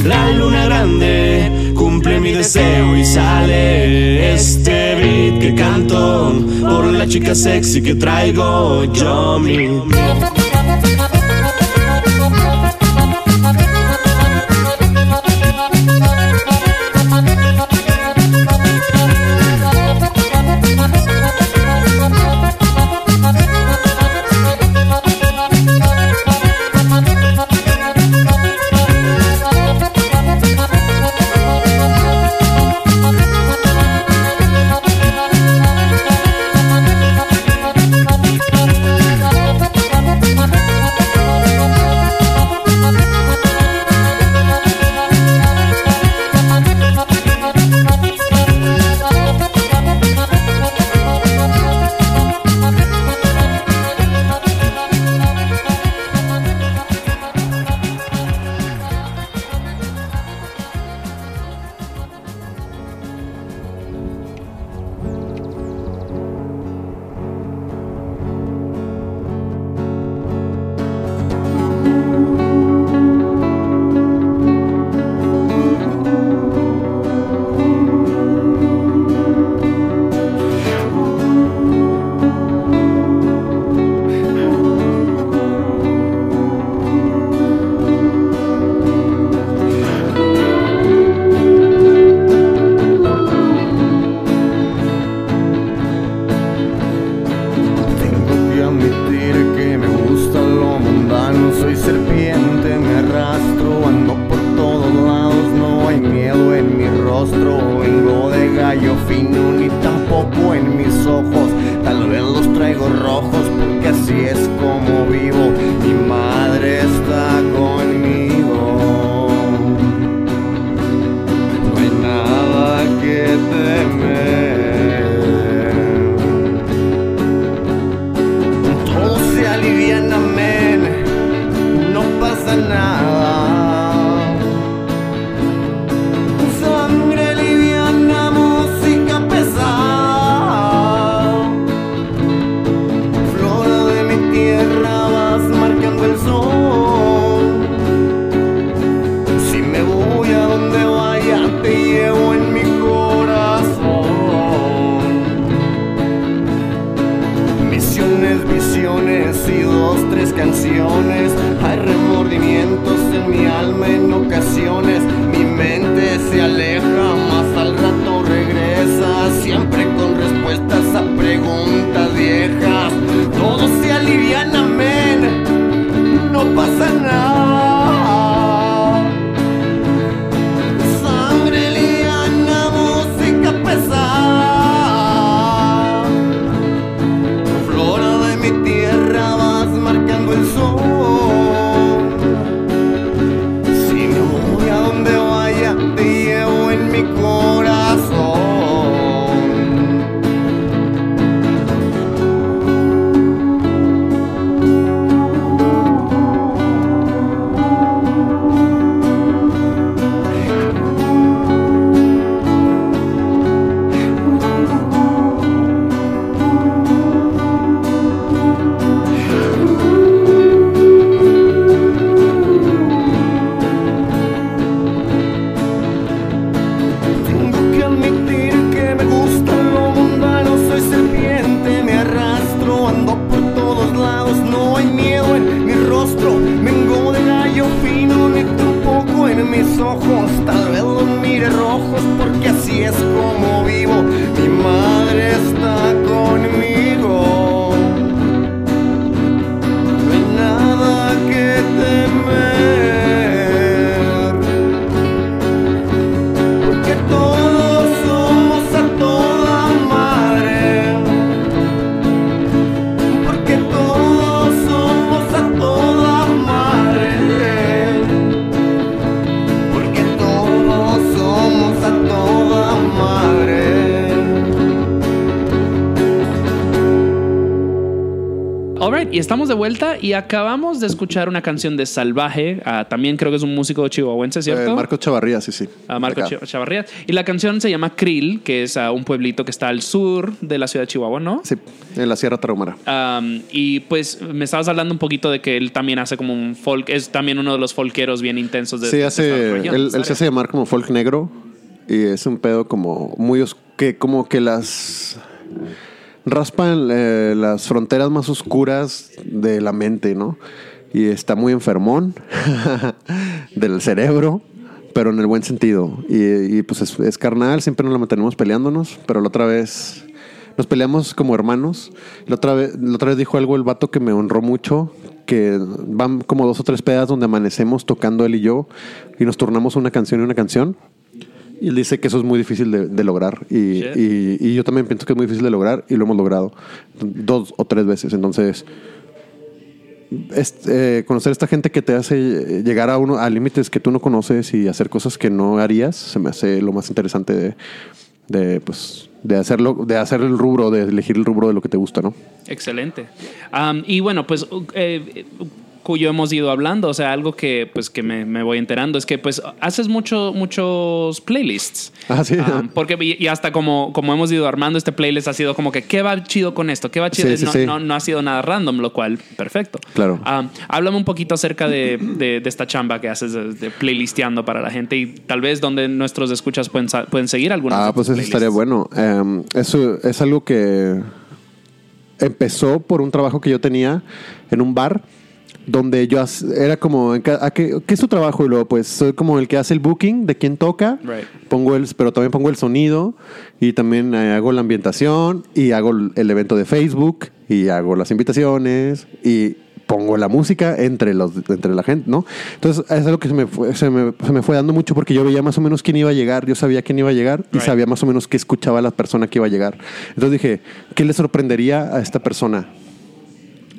La luna grande cumple mi deseo y sale este beat que canto por la chica sexy que traigo yo. Mi. Y estamos de vuelta y acabamos de escuchar una canción de Salvaje. ah, también creo que es un músico chihuahuense, ¿cierto? Eh, Marco Chavarría, sí, sí. a Marco. Ch- Chavarría. Y la canción se llama Krill, que es ah, un pueblito que está al sur de la ciudad de Chihuahua, ¿no? Sí, en la Sierra Tarahumara. Um, y pues me estabas hablando un poquito de que él también hace como un folk, es también uno de los folqueros bien intensos de Sí, hace, región, él, se hace llamar como folk negro y es un pedo como muy que como que las raspan eh, las fronteras más oscuras de la mente, ¿no? Y está muy enfermón del cerebro, pero en el buen sentido. Y, y, pues es, es carnal, siempre nos la mantenemos peleándonos, pero la otra vez nos peleamos como hermanos. La otra vez, la otra vez dijo algo el vato que me honró mucho, que van como dos o tres pedas donde amanecemos tocando él y yo y nos turnamos una canción y una canción. Y él dice que eso es muy difícil de, de lograr. Y, y- y yo también pienso que es muy difícil de lograr y lo hemos logrado dos o tres veces. Entonces, es- eh, conocer a esta gente que te hace llegar a uno a límites que tú no conoces y hacer cosas que no harías, se me hace lo más interesante de, de pues de hacerlo, de hacer el rubro, de elegir el rubro de lo que te gusta, ¿no? Excelente. Um, y bueno, pues eh, cuyo hemos ido hablando, o sea, algo que pues que me, me voy enterando es que pues haces mucho, muchos playlists. Ah, sí. Um, porque y y hasta como, como hemos ido armando este playlist ha sido como que qué va chido con esto, qué va chido. Sí, sí, no, sí. no- no ha sido nada random, lo cual perfecto. Claro. Um, háblame un poquito acerca de, de- de esta chamba que haces de, de playlisteando para la gente y tal vez donde nuestros escuchas pueden, pueden seguir algunas. Ah, pues eso playlists. estaría bueno. Em, eso es algo que empezó por un trabajo que yo tenía en un bar donde yo era como, en ca- ¿a ¿qué, es tu trabajo? Y luego, pues soy como el que hace el booking de quién toca, Right. pongo el, pero también pongo el sonido y también eh, hago la ambientación y hago el- evento de Facebook y hago las invitaciones y pongo la música entre los entre la gente, ¿no? Entonces es algo que se me, fue, se, me, se me fue dando mucho porque yo veía más o menos quién iba a llegar, yo sabía quién iba a llegar y sabía más o menos qué escuchaba la persona que iba a llegar. Entonces dije, ¿qué le sorprendería a esta persona?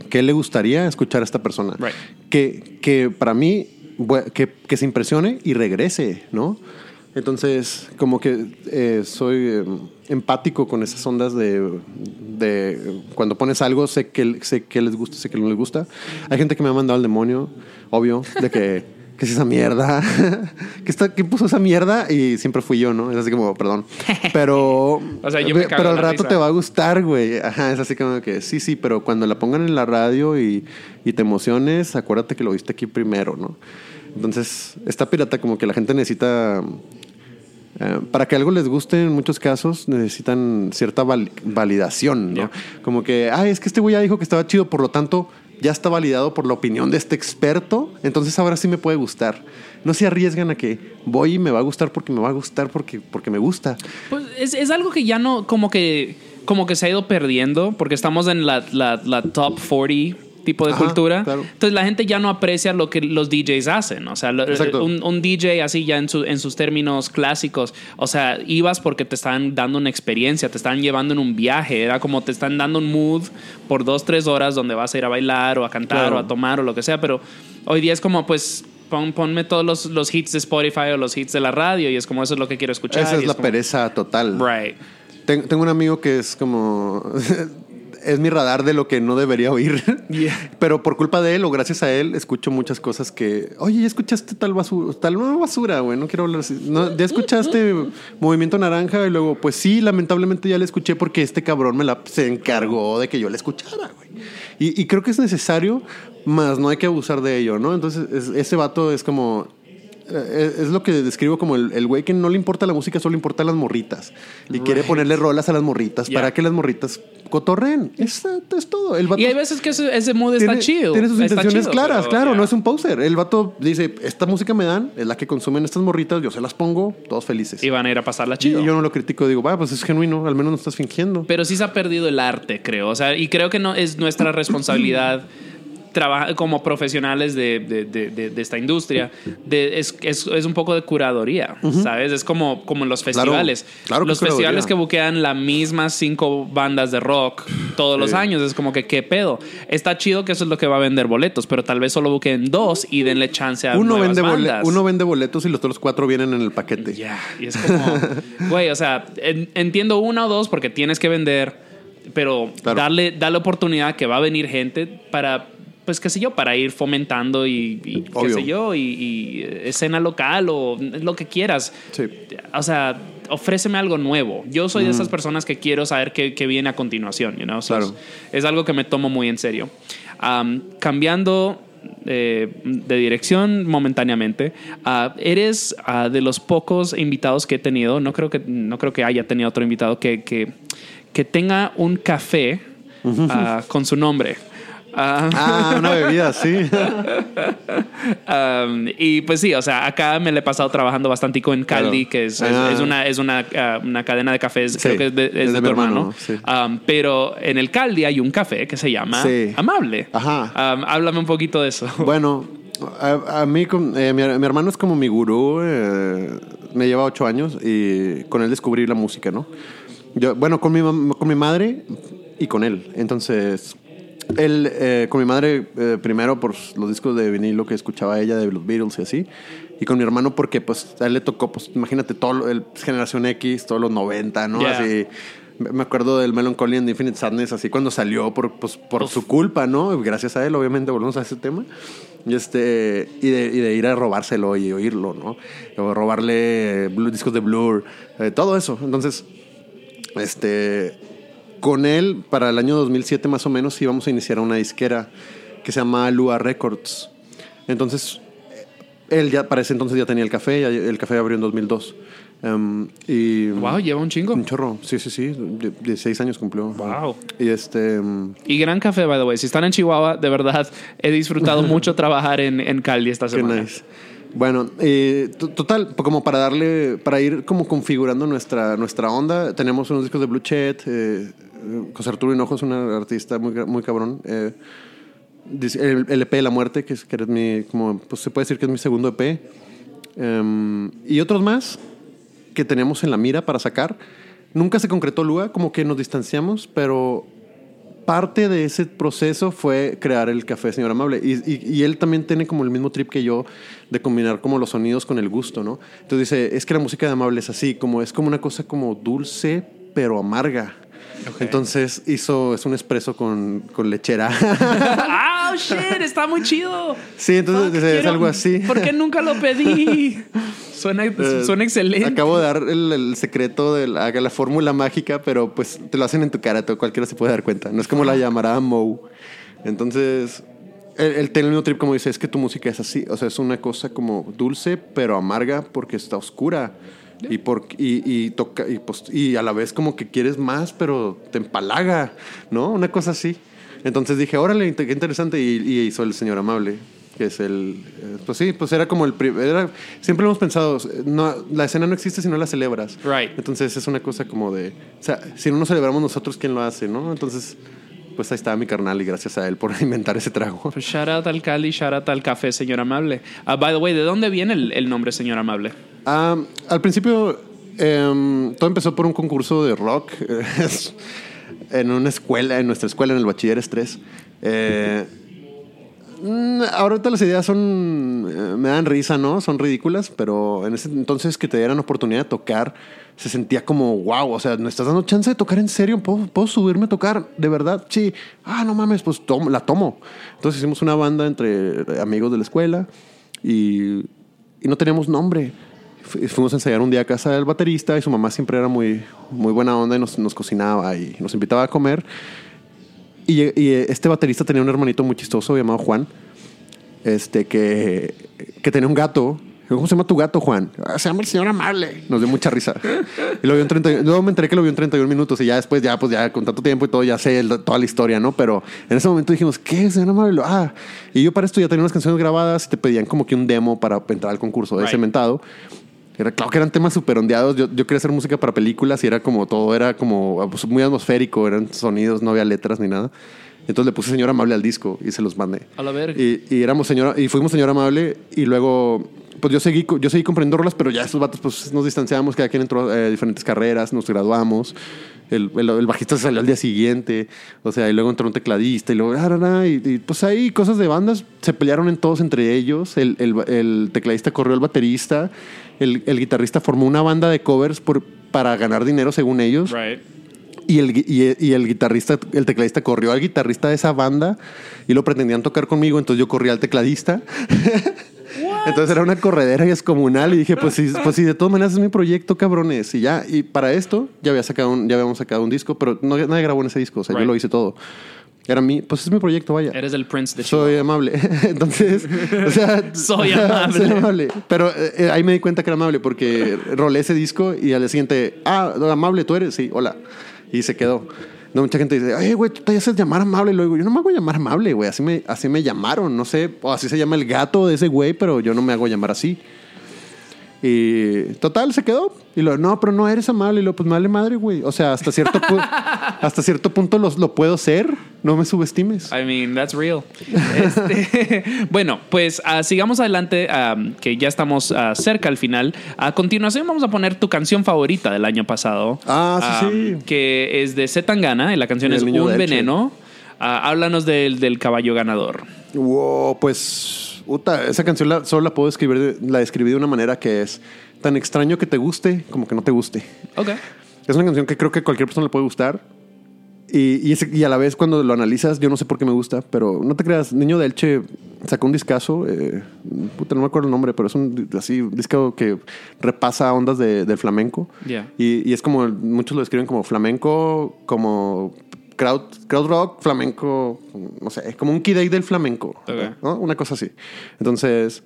¿Qué le gustaría escuchar a esta persona? Right. Que, que para mí, que, que se impresione y regrese, ¿no? Entonces, como que eh, soy eh, empático con esas ondas de, de cuando pones algo, sé que, sé que les gusta, sé que no les gusta. Hay gente que me ha mandado al demonio, obvio, de que, ¿qué es esa mierda? ¿Qué, está, ¿Qué puso esa mierda? Y siempre fui yo, ¿no? Es así como, perdón. Pero, O sea, yo me pero al rato risa. te va a gustar, güey. Ajá, es así como que sí, sí, pero cuando la pongan en la radio y, y te emociones, acuérdate que lo viste aquí primero, ¿no? Entonces, esta pirata como que la gente necesita... eh, para que algo les guste, en muchos casos necesitan cierta val- validación, ¿no? Como que, ay, es que este güey ya dijo que estaba chido, por lo tanto, ya está validado por la opinión de este experto, entonces ahora sí me puede gustar. No se arriesgan a que voy y me va a gustar porque me va a gustar porque, porque me gusta. Pues es, es algo que ya no, como que, como que se ha ido perdiendo, porque estamos en la, la- la top 40 tipo de Ajá, cultura. claro. Entonces la gente ya no aprecia lo que los DJs hacen. O sea, un, un DJ así ya en, su- en sus términos clásicos. O sea, ibas porque te estaban dando una experiencia, te estaban llevando en un viaje. Era como te están dando un mood por dos, tres horas donde vas a ir a bailar o a cantar Claro. o a tomar o lo que sea. Pero hoy día es como, pues... pon- ponme todos los, los hits de Spotify o los hits de la radio y es como eso es lo que quiero escuchar. Esa es la como- pereza total. Right. Ten- tengo un amigo que es como. es mi radar de lo que no debería oír. Yeah. Pero por culpa de él o gracias a él, escucho muchas cosas que. Oye, ¿ya escuchaste tal basura? Tal no, basura, güey. No quiero hablar así. No, ¿Ya escuchaste Movimiento Naranja? Y luego, pues sí, lamentablemente ya le escuché porque este cabrón me la se encargó de que yo la escuchara, güey. Y, y creo que es necesario, más no hay que abusar de ello, ¿no? Entonces, es- ese vato es como. Es lo que describo como el el güey que no le importa la música, solo le importa las morritas. Y quiere ponerle rolas a las morritas Yeah. para que las morritas cotorren. Es, es todo. El vato Y hay veces que ese, ese mood está chido. tiene sus está intenciones chido, claras, pero, claro, yeah. no es un poser. El vato dice, esta música me dan, es la que consumen estas morritas, yo se las pongo, todos felices. Y van a ir a pasarla Y chido. yo no lo critico, digo, va, pues es genuino, al menos no estás fingiendo. Pero sí se ha perdido el arte, creo. O sea, y creo que no es nuestra responsabilidad como profesionales de, de- de- de- esta industria. Es, es, es un poco de curaduría, ¿sabes? Es como, como en los Claro, festivales. claro que los curaduría. festivales que buquean las mismas cinco bandas de rock todos los Sí. años. Es como que, ¿qué pedo? Está chido que eso es lo que va a vender boletos, pero tal vez solo buqueen dos y denle chance a Uno vende, bandas. uno vende boletos y los otros cuatro vienen en el paquete. Ya, y es como, güey, o sea, en- entiendo una o dos porque tienes que vender pero Claro. darle, darle oportunidad que va a venir gente para, pues qué sé yo, para ir fomentando y, y qué sé yo, y, y, eh, escena local o lo que quieras. Sí. O sea, ofréceme algo nuevo. Yo soy de esas personas que quiero saber qué, qué viene a continuación, you know? So, Claro. es, es algo que me tomo muy en serio. Am, cambiando eh, de dirección momentáneamente, ah, eres ah, de los pocos invitados que he tenido, no creo que, no creo que haya tenido otro invitado que, que, que tenga un café ah, con su nombre. Ah, Ah, una bebida, sí. Um, y pues sí, o sea, acá me le he pasado trabajando bastante en Caldi, Claro. que es, es- Ah. es una, es una, ah, una cadena de cafés, Sí, creo que es de, es es de de tu hermano. hermano, sí. Um, pero en el Caldi hay un café que se llama Sí. Amable. Ajá. Um, háblame un poquito de eso. Bueno, a, a mí, con- eh, mi, mi hermano es como mi gurú. eh, me lleva ocho años y con él descubrí la música, ¿no? Yo, bueno, con mi, con mi madre y con él. Entonces, él, eh, con mi madre, eh, primero por los discos de vinilo que escuchaba ella de los Beatles y así. Y con mi hermano porque, pues, a él le tocó, pues, imagínate, todo el Generación X, todos los 90, ¿no? Yeah. Así. Me acuerdo del Melancholy and Infinite Sadness, así cuando salió por, pues, por su culpa, ¿no? Gracias a él, obviamente, volvemos a ese tema. Y, este, y, de, y de ir a robárselo y oírlo, ¿no? O robarle discos de Blur, eh, todo eso. Entonces, este, con él, para el año 2007 más o menos, íbamos a iniciar una disquera que se llama Lua Records. Entonces, él ya, para ese entonces ya tenía el café, ya- el café abrió en 2002. Em, y wow, lleva un chingo. un chorro, sí, sí, sí, de- 16 años cumplió. Wow. Y este, em, Y gran café, by the way. Si están en Chihuahua, de verdad, he disfrutado mucho trabajar en, en Caldi esta Qué semana. nice. Bueno, eh, total, como para darle, para ir como configurando nuestra, nuestra onda, tenemos unos discos de Blue Chet, eh, José Arturo Hinojo es un artista muy, muy cabrón. eh, el, EP de la muerte, que, es, que es mi, como, pues se puede decir que es mi segundo EP. em, y otros más que teníamos en la mira para sacar. Nunca se concretó Lua, como que nos distanciamos, pero parte de ese proceso fue crear el café Señor Amable. Y él también tiene como el mismo trip que yo de combinar como los sonidos con el gusto, ¿no? Entonces dice, es que la música de Amable es así, como es como una cosa como dulce, pero amarga. Entonces hizo, es un espresso con, con lechera. ¡Ah, shit! Está muy chido. sí, entonces Fuck, dice, es quiero- algo así. ¿Por qué nunca lo pedí? Suena, Eh, suena excelente. Acabo de dar el, el secreto de la, la fórmula mágica, pero pues te lo hacen en tu cara, todo- cualquiera se puede dar cuenta. No es como la llamará Moe. Entonces, tiene el mismo trip como dice, es que tu música es así. O sea, es una cosa como dulce, pero amarga porque está oscura. Y, por, y, y toca, y, pues, y a la vez como que quieres más, pero te empalaga, ¿no? Una cosa así. Entonces dije, órale, qué interesante. Y, y hizo el señor amable, que es el. eh, Pues sí, pues era como el. Era, siempre hemos pensado, no, la escena no existe si no la celebras. Right. Entonces es una cosa como de. O sea, si no nos celebramos nosotros, ¿quién lo hace, no? Entonces, pues ahí estaba mi carnal y gracias a él por inventar ese trago. Pues shout out al Cali, shout out al café, señor amable. Ah, by the way, ¿de dónde viene el, el nombre señor amable? Ah, al principio, em, todo empezó por un concurso de rock en una escuela, en nuestra escuela, en el Bachiller Estrés. Eh, mm, ahorita las ideas son, eh, me dan risa, ¿no? Son ridículas, pero en ese entonces que te dieran oportunidad de tocar, se sentía como, wow, o sea, me estás dando chance de tocar en serio, ¿puedo, puedo subirme a tocar? ¿De verdad? Sí. Ah, no mames, pues tomo- la tomo. Entonces hicimos una banda entre amigos de la escuela y, y no teníamos nombre. Fu- Fuimos a ensayar un día a casa del baterista y su mamá siempre era muy, muy buena onda y nos, nos cocinaba y nos invitaba a comer. Y, y este baterista tenía un hermanito muy chistoso llamado Juan, este, que, que tenía un gato. ¿Cómo se llama tu gato, Juan? "Ah, se llama el señor Amable. Nos dio mucha risa. Y lo vio en 30, luego me enteré que lo vio en 31 minutos y ya después, ya, pues ya con tanto tiempo y todo, ya sé el- toda la historia, ¿no? Pero en ese momento dijimos, ¿qué, señor Amable? Ah, y yo para esto ya tenía unas canciones grabadas y te pedían como que un demo para entrar al concurso de Right. cementado. Era, claro que eran temas súper ondeados. Yo, yo quería hacer música para películas y era como todo, era como pues, muy atmosférico, eran sonidos, no había letras ni nada. Entonces le puse señor amable al disco y se los mandé. A la verga. Y, y éramos señora, y fuimos señor amable y luego pues yo seguí, yo seguí comprendiendo rolas, pero ya estos vatos pues nos distanciamos, cada quien entró a diferentes carreras, nos graduamos. El, el, el bajista salió al día siguiente, o sea, y luego entró un tecladista, y luego, ah, ra, ra, y, y, pues ahí cosas de bandas, se pelearon en todos entre ellos, el, el, el tecladista corrió al baterista, el, el guitarrista formó una banda de covers por, para ganar dinero según ellos, Right. Y el, y, y el guitarrista, el tecladista corrió al guitarrista de esa banda y lo pretendían tocar conmigo, entonces yo corrí al tecladista. Entonces era una corredera descomunal y dije, pues sí, pues sí, de todas maneras es mi proyecto, cabrones. Y ya, y para esto ya había sacado un, ya habíamos sacado un disco, pero no, nadie grabó en ese disco, o sea, yo lo hice todo. Era mi, pues es mi proyecto, vaya. Eres el Prince de Soy amable. Entonces, o sea, Soy amable. soy amable. Pero eh, ahí me di cuenta que era amable porque rolé ese disco y al día siguiente, ah, amable, tú eres, sí, hola. Y se quedó. No, mucha gente dice, ay, güey, tú te haces llamar amable. Y luego, yo no me hago llamar amable, güey. Así me, así me llamaron, no sé. O así se llama el gato de ese güey, pero yo no me hago llamar así. Y total, se quedó. Y lo, no, pero no eres amable. Y lo, pues vale madre, güey. O sea, hasta cierto, hasta cierto punto los, lo puedo ser. No me subestimes. I mean, that's real. Este, bueno, pues ah, sigamos adelante, am, que ya estamos ah, cerca al final. A continuación vamos a poner tu canción favorita del año pasado. Ah, sí, sí. Que es de Z Tangana y la canción es Un. Veneno. Ah, háblanos del, del caballo ganador. Wow, pues, puta, esa canción la- solo la puedo escribir, de- la escribí de una manera que es tan extraño que te guste como que no te guste. Ok. Es una canción que creo que cualquier persona le puede gustar. Y, y, ese- y a la vez cuando lo analizas, yo no sé por qué me gusta, pero no te creas, Niño de Elche sacó un discazo, eh, puta, no me acuerdo el nombre, pero es un así, un disco que repasa ondas de, del flamenco. Yeah. Y, y es como, muchos lo describen como flamenco, como crowd, crowd rock, flamenco, no sé, como un kid del flamenco, Ok. ¿no? Una cosa así. Entonces,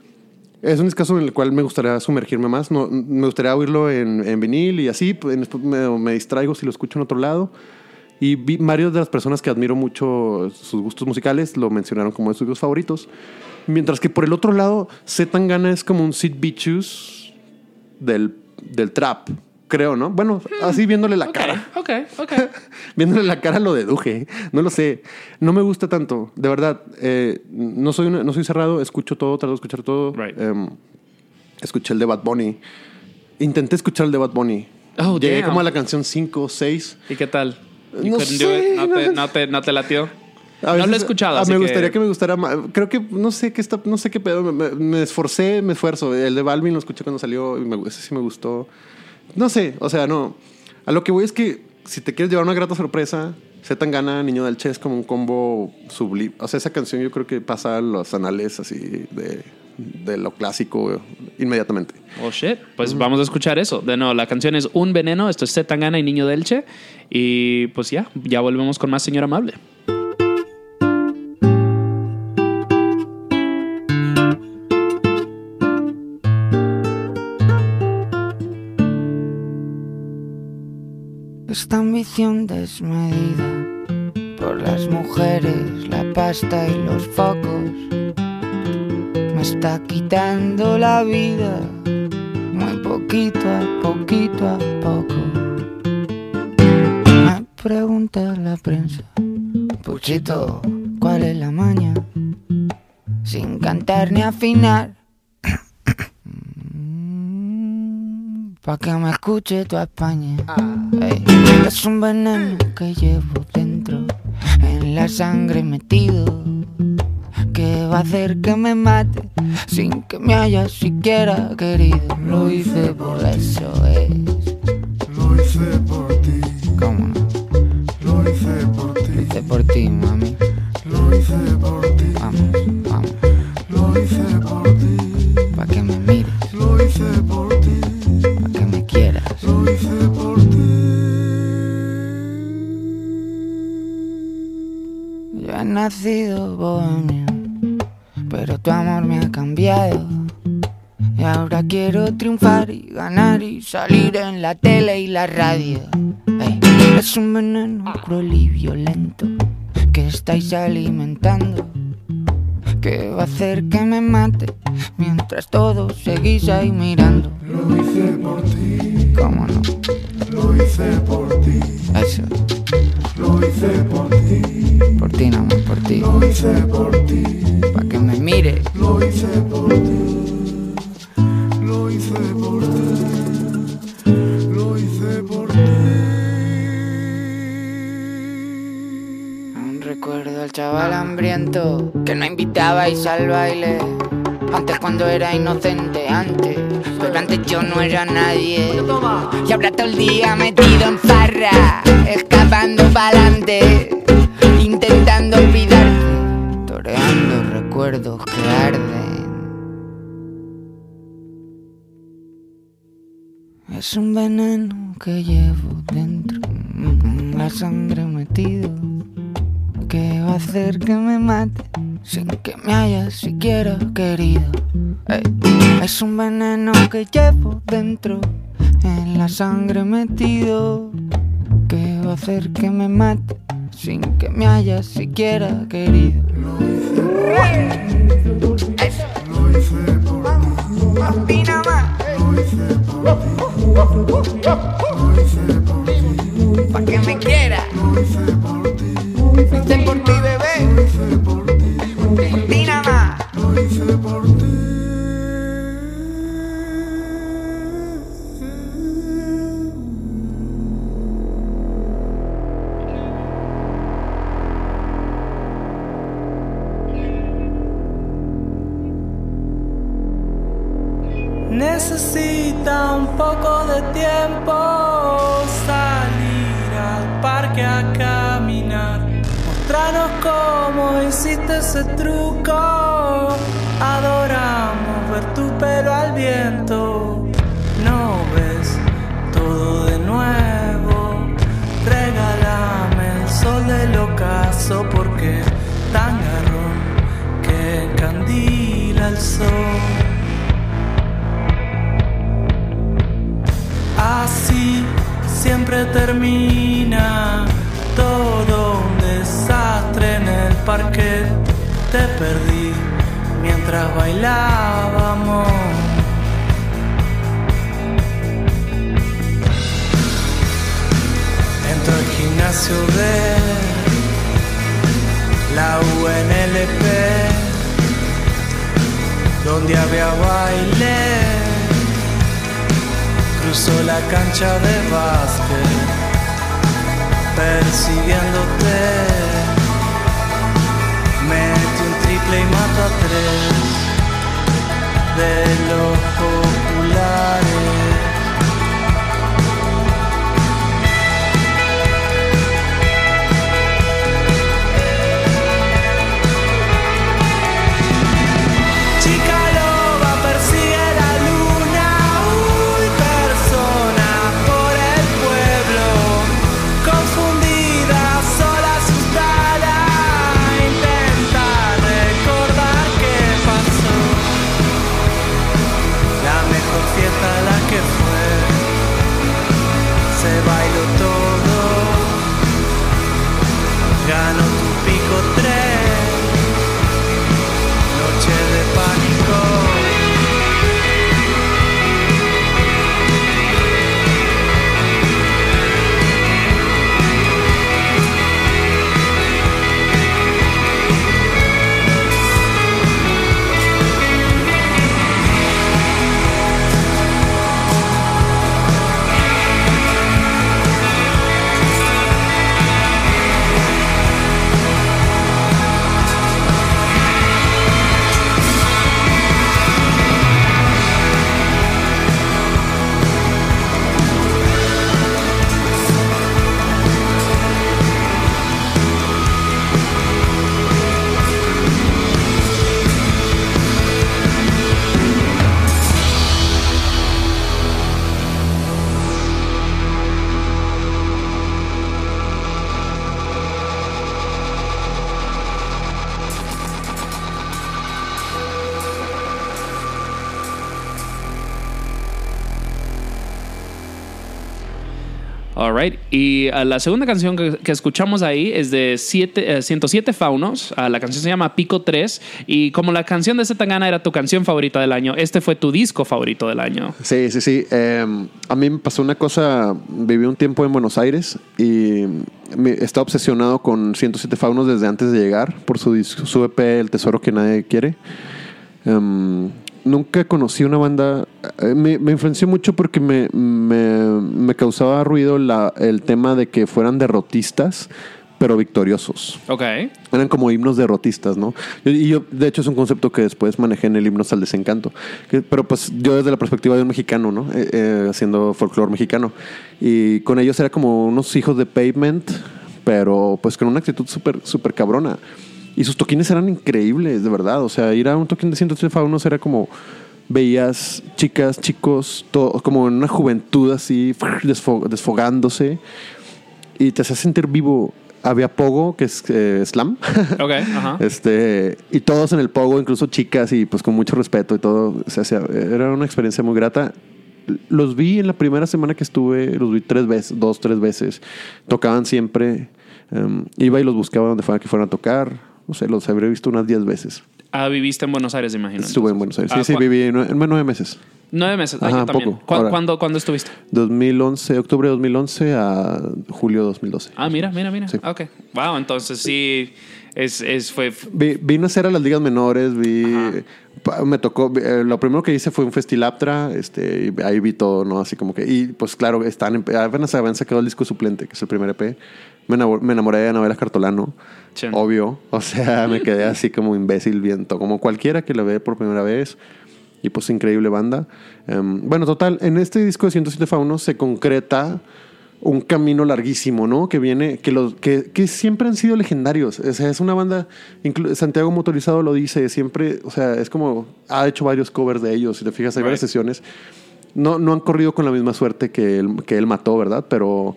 es un discazo en el cual me gustaría sumergirme más. No, me gustaría oírlo en, en vinil y así. pues, me, me distraigo si lo escucho en otro lado. Y vi, varias de las personas que admiro mucho sus gustos musicales lo mencionaron como de sus favoritos. Mientras que por el otro lado, Z Tangana es como un Sid Vicious del, del trap, creo, ¿no? Bueno, así viéndole la cara. Ok, ok. Viéndole la cara lo deduje. No lo sé. No me gusta tanto. De verdad. eh, no, soy una- no soy cerrado. Escucho todo. Trato de escuchar todo. Right. Em, escuché el de Bad Bunny. Intenté escuchar el de Bad Bunny. Oh, Llegué damn. como a la canción 5 o 6. ¿Y qué tal? You No couldn't do sé, it? ¿No, te, no- te, no te latió? A no lo he escuchado. ah, así me gustaría que... me gustara más. Creo que no sé qué está, no sé qué pedo. Me, esforcé, me esfuerzo. El de Balvin lo escuché cuando salió y me, ese sí me gustó. No sé, o sea, no. A lo que voy es que si te quieres llevar una grata sorpresa, Z Tangana, Niño del Che es como un combo sublime. O sea, esa canción yo creo que pasa a los anales así de, de lo clásico inmediatamente. Oh shit. Pues vamos a escuchar eso. De nuevo, la canción es Un Veneno. Esto es Z Tangana y Niño Delche. Y pues ya, ya volvemos con más Señor Amable. Esta ambición desmedida por las mujeres, la pasta y los focos me está quitando la vida muy poquito a poquito a poco. Me pregunta la prensa, Puchito, ¿cuál es la maña? Sin cantar ni afinar. Pa' que me escuche tu España. Ey, es un veneno que llevo dentro, en la sangre metido, va a hacer que me mate sin que me hayas siquiera querido. Lo hice por eso, es. Lo hice por ti, ¿Cómo no? lo hice por Lo ti, hice por ti, mami. lo hice por ti, Vamos, vamos, lo hice por ti, pa' que me mires, lo hice por ti, pa' que me quieras. lo hice por ti. Yo he nacido bohemio, tu amor me ha cambiado. Y ahora quiero triunfar y ganar y salir en la tele y la radio. Ey, es un veneno cruel y violento que estáis alimentando. Que va a hacer que me mate mientras todos seguís ahí mirando. Lo hice por ti, ¿Cómo no? lo hice por ti, Eso, lo hice por ti, por ti más, por ti. lo hice por ti, Pa' que me mires. lo hice por ti, lo hice por ti, lo hice por ti. Aún recuerdo al chaval hambriento que no invitabais al baile. Antes cuando era inocente, antes. Pero antes yo no era nadie. Y ahora todo el día metido en farra. Trepando pa'lante, intentando olvidarte, toreando recuerdos que arden. Es un veneno que llevo dentro, en la sangre metido, que va a hacer que me mate sin que me hayas siquiera querido. Es un veneno que llevo dentro, en la sangre metido, hacer que me mate sin que me hayas siquiera querido. Opina más. Pa' que me quiera. Lo hice por ti, bebé. Opina más. Necesita un poco de tiempo salir al parque a caminar. Mostrarnos cómo hiciste ese truco. Adoramos ver tu pelo al viento. No ves todo de nuevo. Regálame el sol del ocaso porque tan garrón que encandila el sol. Así siempre termina todo un desastre en el parque. Te perdí mientras bailábamos. Entro al gimnasio de la UNLP, donde había baile cruzó la cancha de básquet persiguiéndote. Mete un triple y mata tres. De los gana Alright. Y ah, la segunda canción que, escuchamos ahí es de siete, eh, 107 Faunos. Ah, la canción se llama Pico 3. Y como la canción de Zetangana era tu canción favorita del año, este fue tu disco favorito del año. Sí, sí, sí. Eh, a mí me pasó una cosa. Viví un tiempo en Buenos Aires y me, estaba obsesionado con 107 Faunos desde antes de llegar por su, disco- EP El Tesoro que Nadie Quiere. Em, nunca conocí una banda. eh, me, me influenció mucho porque me, me- me causaba ruido la- el tema de que fueran derrotistas, pero victoriosos. Ok. Eran como himnos derrotistas, ¿no? Y y yo, de hecho, es un concepto que después manejé en el himnos al desencanto. Que- pero pues yo desde la perspectiva de un mexicano, ¿no? Eh, eh, haciendo folclore mexicano. Y con ellos era como unos hijos de pavement, pero pues con una actitud súper, súper cabrona. Y sus toquines eran increíbles, de verdad. O sea, ir a un toquín de 103 faunos era como veías chicas, chicos, todo, como en una juventud así, desfo- desfogándose. Y te hacía sentir vivo. Había pogo, que es eh, slam. Ok, ajá. Este, y todos en el pogo, incluso chicas, y pues con mucho respeto y todo. Se hacía, era una experiencia muy grata. Los vi en la primera semana que estuve, los vi tres veces, dos, tres veces. Tocaban siempre. em, iba y los buscaba donde fuera que fueran a tocar. No sé, los habré visto unas diez veces. Ah, viviste en Buenos Aires, imagino. Estuve en Buenos Aires. Sí, Ah, sí, ¿cu- viví en nueve, nueve meses. Nueve meses. Ah, Ajá, también. poco. ¿Cu- Ahora. ¿Cuándo, ¿Cuándo estuviste? 2011, octubre de 2011 a julio de 2012. Ah, mira, mira, mira. Sí. Ok. Wow, entonces sí, es, es, fue... Vi, vine a hacer a las ligas menores, vi, me tocó, eh, lo primero que hice fue un Festilaptra, este, y ahí vi todo, ¿no? Así como que, y pues claro, están, en- apenas habían sacado el disco suplente, que es el primer EP, me enamoré, me enamoré de Anabela Cartolano, Obvio, o sea, me quedé así como imbécil viento, como cualquiera que la ve por primera vez, y pues increíble banda. Em, bueno, total, en este disco de 107 Faunos se concreta un camino larguísimo, ¿no? Que viene, que los, que, que siempre han sido legendarios. O sea, es una banda, Santiago Motorizado lo dice, siempre, o sea, es como, ha hecho varios covers de ellos, si te fijas, hay varias sesiones. No, no han corrido con la misma suerte que él, que él mató, ¿verdad? Pero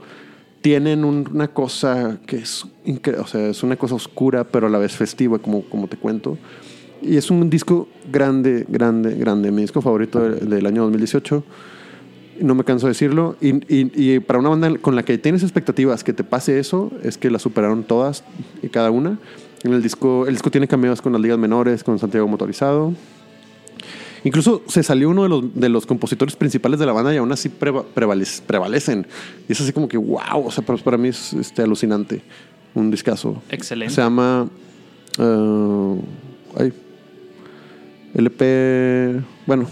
tienen un- una cosa que es, o sea, es una cosa oscura, pero a la vez festiva, como, como te cuento. Y es un disco grande, grande, grande. Mi disco favorito de- del año 2018 no me canso de decirlo. Y, y- y para una banda con la que tienes expectativas que te pase eso, es que la superaron todas y cada una. En el disco, el disco tiene cameos con las ligas menores, con Santiago Motorizado. Incluso se salió uno de los, de los compositores principales de la banda y aún así preva- prevalec- prevalecen. Y es así como que, wow, o sea, para, para mí es este, alucinante. Un discazo. Excelente. Se llama... eh, ay, LP... Bueno,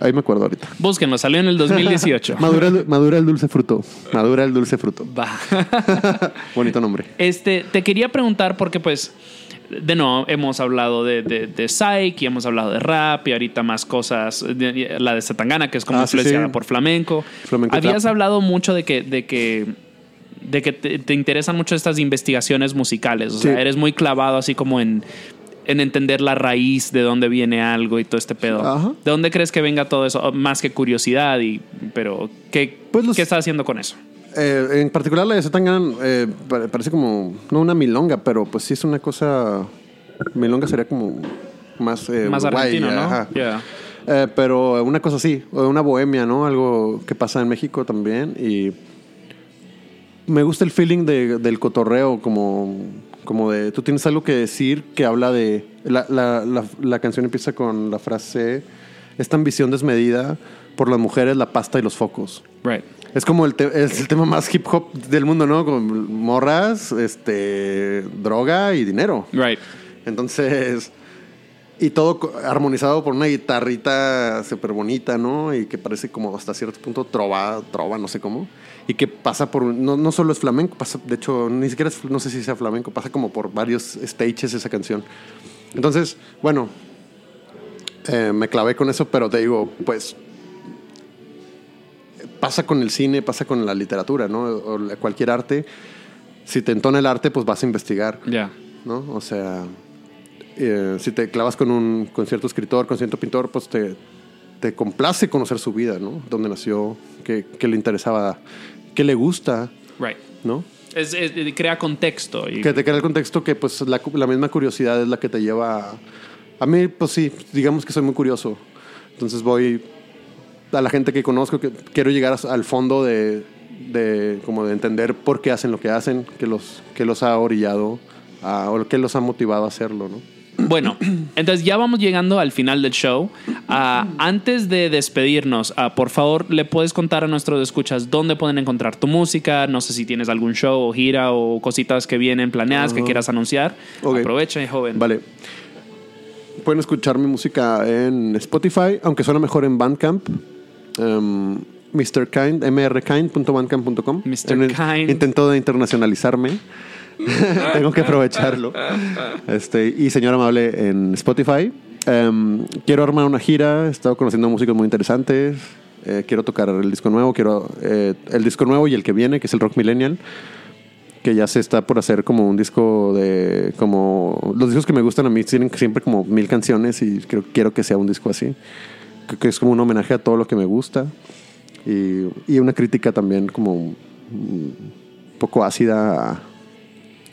ahí me acuerdo ahorita. Búsquenlo, salió en el 2018. madura, el, madura el dulce fruto. Madura el dulce fruto. Va. Bonito nombre. Este, te quería preguntar porque pues, de no, hemos hablado de, de, de Psyche y hemos hablado de rap y ahorita más cosas, de- la de Satangana que es como Ah, influenciada sí. por flamenco. Flamenco Habías trap. hablado mucho de que, de que, de que te, te interesan mucho estas investigaciones musicales, o sea, eres muy clavado así como en en entender la raíz de dónde viene algo y todo este pedo. Ajá. ¿De dónde crees que venga todo eso? Más que curiosidad, y, pero ¿qué, ¿qué estás haciendo con eso? Eh, en particular la de Zetangana eh, pare- parece como, no una milonga, pero pues sí es una cosa... Milonga sería como más... eh, Más guay, argentino, ¿no? ajá. Yeah. Eh, pero una cosa así, una bohemia, ¿no? Algo que pasa en México también. Y me gusta el feeling de- del cotorreo, como, como de tú tienes algo que decir que habla de. La, la, la, la canción empieza con la frase: Esta ambición desmedida por las mujeres, la pasta y los focos. Right. Es como el, te- es el tema más hip hop del mundo, ¿no? Con morras, este, droga y dinero. Right. Entonces, y todo armonizado por una guitarrita súper bonita, ¿no? Y que parece como hasta cierto punto trova, trova, no sé cómo. Y que pasa por, no, no solo es flamenco, pasa, de hecho, ni siquiera es- no sé si sea flamenco, pasa como por varios stages esa canción. Entonces, bueno, eh, me clavé con eso, pero te digo, pues pasa con el cine, pasa con la literatura, ¿no? O cualquier arte. Si te entona el arte, pues vas a investigar. Ya. ¿no? O sea, eh, si te clavas con un con cierto escritor, con cierto pintor, pues te, te complace conocer su vida, ¿no? Dónde nació, qué, qué le interesaba, qué le gusta, Right. ¿no? Es, es- crea contexto. Y, Que te crea el contexto que pues la, la misma curiosidad es la que te lleva a... A mí, pues sí, digamos que soy muy curioso. Entonces voy a la gente que conozco, que quiero llegar al fondo de, de como de entender por qué hacen lo que hacen, qué los, qué los ha orillado a- o qué los ha motivado a hacerlo, ¿no? Bueno, entonces ya vamos llegando al final del show. Ah, antes de despedirnos, ah, por favor, ¿le puedes contar a nuestros escuchas dónde pueden encontrar tu música? No sé si tienes algún show o gira o cositas que vienen planeadas que quieras anunciar. Ok. Aprovecha, joven. Vale. Pueden escuchar mi música en Spotify, aunque suena mejor en Bandcamp. Um, Mr. Kind, mrkind.bandcamp.com. Kind. Intento de internacionalizarme. Tengo que aprovecharlo. Este, y Señor Amable en Spotify. Em, quiero armar una gira. He estado conociendo músicos muy interesantes. Eh, quiero tocar el disco nuevo. Quiero eh, el disco nuevo y el que viene, que es el Rock Millennial. Que ya se está por hacer como un disco de. como Los discos que me gustan a mí tienen siempre como mil canciones y creo, quiero que sea un disco así. Creo que es como un homenaje a todo lo que me gusta. Y, y una crítica también como un poco ácida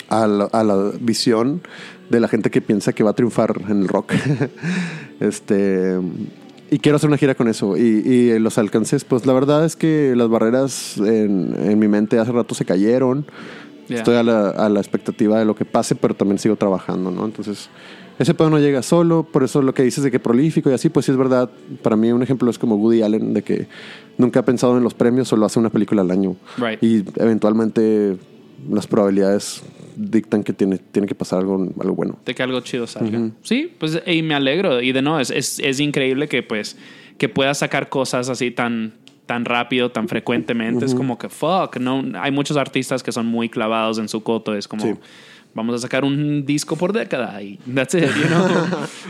a, a la, a la visión de la gente que piensa que va a triunfar en el rock. este y quiero hacer una gira con eso. Y, y los alcances, pues la verdad es que las barreras en, en mi mente hace rato se cayeron. Yeah. Estoy a la, a la expectativa de lo que pase, pero también sigo trabajando, ¿no? Entonces, ese pedo no llega solo. Por eso lo que dices de que prolífico y así, pues sí es verdad. Para mí un ejemplo es como Woody Allen, de que nunca ha pensado en los premios, solo hace una película al año. Right. Y eventualmente las probabilidades dictan que tiene, tiene que pasar algo, algo bueno. de que algo chido salga. Sí, pues y me alegro. Y de no, es, es, es increíble que pues que puedas sacar cosas así tan tan rápido, tan frecuentemente. Es como que fuck, no hay muchos artistas que son muy clavados en su coto, es como Sí. Vamos a sacar un disco por década y that's it, you know.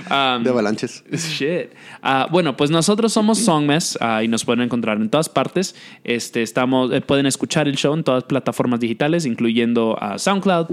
Um, De avalanches. Shit. Ah, bueno, pues nosotros somos Songmess ah, y nos pueden encontrar en todas partes. Este, estamos, eh, pueden escuchar el show en todas plataformas digitales, incluyendo ah, SoundCloud,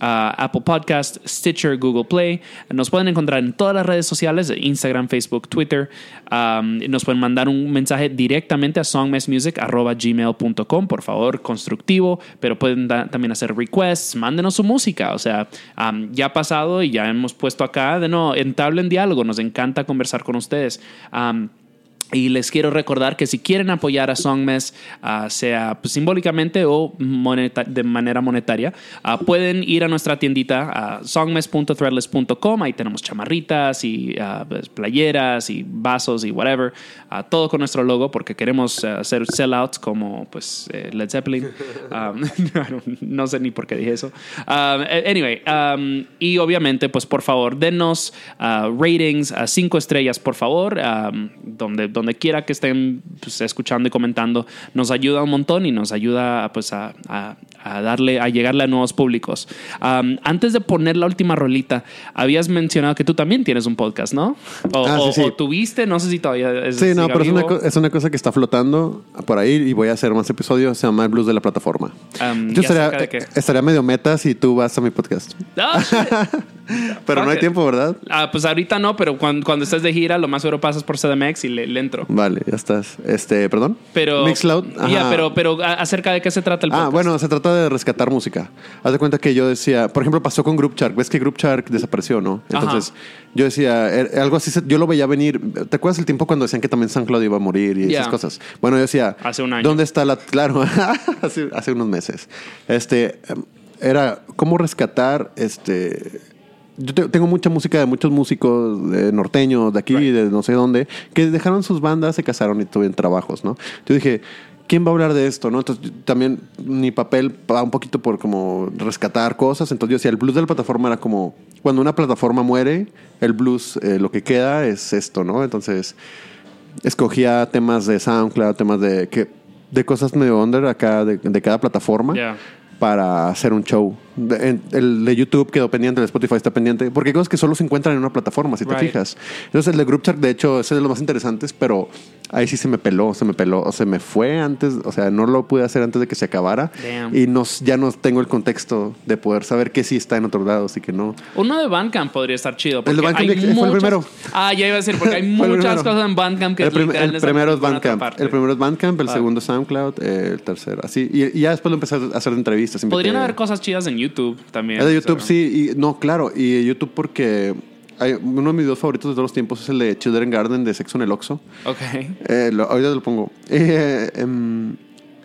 Apple Podcast, Stitcher, Google Play. Nos pueden encontrar en todas las redes sociales, Instagram, Facebook, Twitter. Um, nos pueden mandar un mensaje directamente a songmessmusic.gmail.com, por favor, constructivo, pero pueden también hacer requests, mándenos su música. O sea, um, ya ha pasado y ya hemos puesto acá, de no, entablen diálogo, nos encanta conversar con ustedes. Y les quiero recordar que si quieren apoyar a Songmess, ah, sea pues, simbólicamente o de manera monetaria, ah, pueden ir a nuestra tiendita a songmess.threadless.com. Ahí tenemos chamarritas y ah, pues, playeras y vasos y whatever. ah, todo con nuestro logo porque queremos ah, hacer sellouts como pues eh, Led Zeppelin. Um, no sé ni por qué dije eso. Um, anyway, um, y obviamente, pues por favor, denos ah, ratings a cinco estrellas, por favor, donde, donde quiera que estén pues, escuchando y comentando, nos ayuda un montón y nos ayuda pues a, a- a darle, a llegarle a nuevos públicos. Um, antes de poner la última rolita, habías mencionado que tú también tienes un podcast, ¿no? O, Ah, o- sí, sí. o tuviste, no sé si todavía es Sí, no, pero es una, es una cosa que está flotando por ahí y voy a hacer más episodios. Se llama El Blues de la Plataforma. Um, Yo ¿y acerca estaría, qué? estaría medio meta si tú vas a mi podcast. Shit. Pero no hay tiempo, ¿verdad? Ah, pues ahorita no, pero cuando, cuando estés de gira, lo más seguro pasas por CDMX y le, le Vale, ya estás. Este, perdón. Pero. Mixcloud. Ya, pero, pero ¿a- acerca de qué se trata el Ah, podcast. bueno, se trata de rescatar música. Haz de cuenta que yo decía, por ejemplo, pasó con Group Shark. Ves que Group Shark desapareció, ¿no? Entonces, yo decía, er- algo así, yo lo veía venir. ¿Te acuerdas el tiempo cuando decían que también San Claudio iba a morir y esas cosas? Bueno, yo decía, Hace un año. ¿dónde está la. Claro, hace, hace unos meses. Este, em, era cómo rescatar este. Yo te- tengo mucha música de muchos músicos norteños, de aquí, de no sé dónde, que dejaron sus bandas, se casaron y tuvieron trabajos, ¿no? Yo dije, ¿quién va a hablar de esto, no? Entonces, también mi papel va un poquito por como rescatar cosas. Entonces, yo decía, el blues de la plataforma era como, cuando una plataforma muere, el blues, eh, lo que queda es esto, ¿no? Entonces, escogía temas de SoundCloud, temas de, que, de cosas medio under acá, de, de cada plataforma para hacer un show. El de YouTube quedó pendiente, el de Spotify está pendiente, porque hay cosas que solo se encuentran en una plataforma, si te Right. fijas. Entonces el de Group Chat, de hecho, ese es de los más interesantes, pero ahí sí se me peló, se me peló, o se me fue antes, o sea, no lo pude hacer antes de que se acabara. Damn. Y no, ya no tengo el contexto de poder saber que sí está en otros lados y que no. Uno de Bandcamp podría estar chido. El de Bandcamp hay fue el primero. Ah, ya iba a decir, porque hay el muchas cosas en Bandcamp que El, prim- el primero es Bandcamp. El primero es Bandcamp, el Ah. segundo SoundCloud, eh, el tercero. Así. Y, y ya después lo empecé a hacer entrevistas. Podrían haber cosas chidas en YouTube también. De YouTube, o sea. sí. Y, no, claro. Y YouTube porque hay, uno de mis dos favoritos de todos los tiempos es el de Children Garden de Sexo en el Oxxo. Ok. Eh, lo- ahorita lo pongo. Eh, em,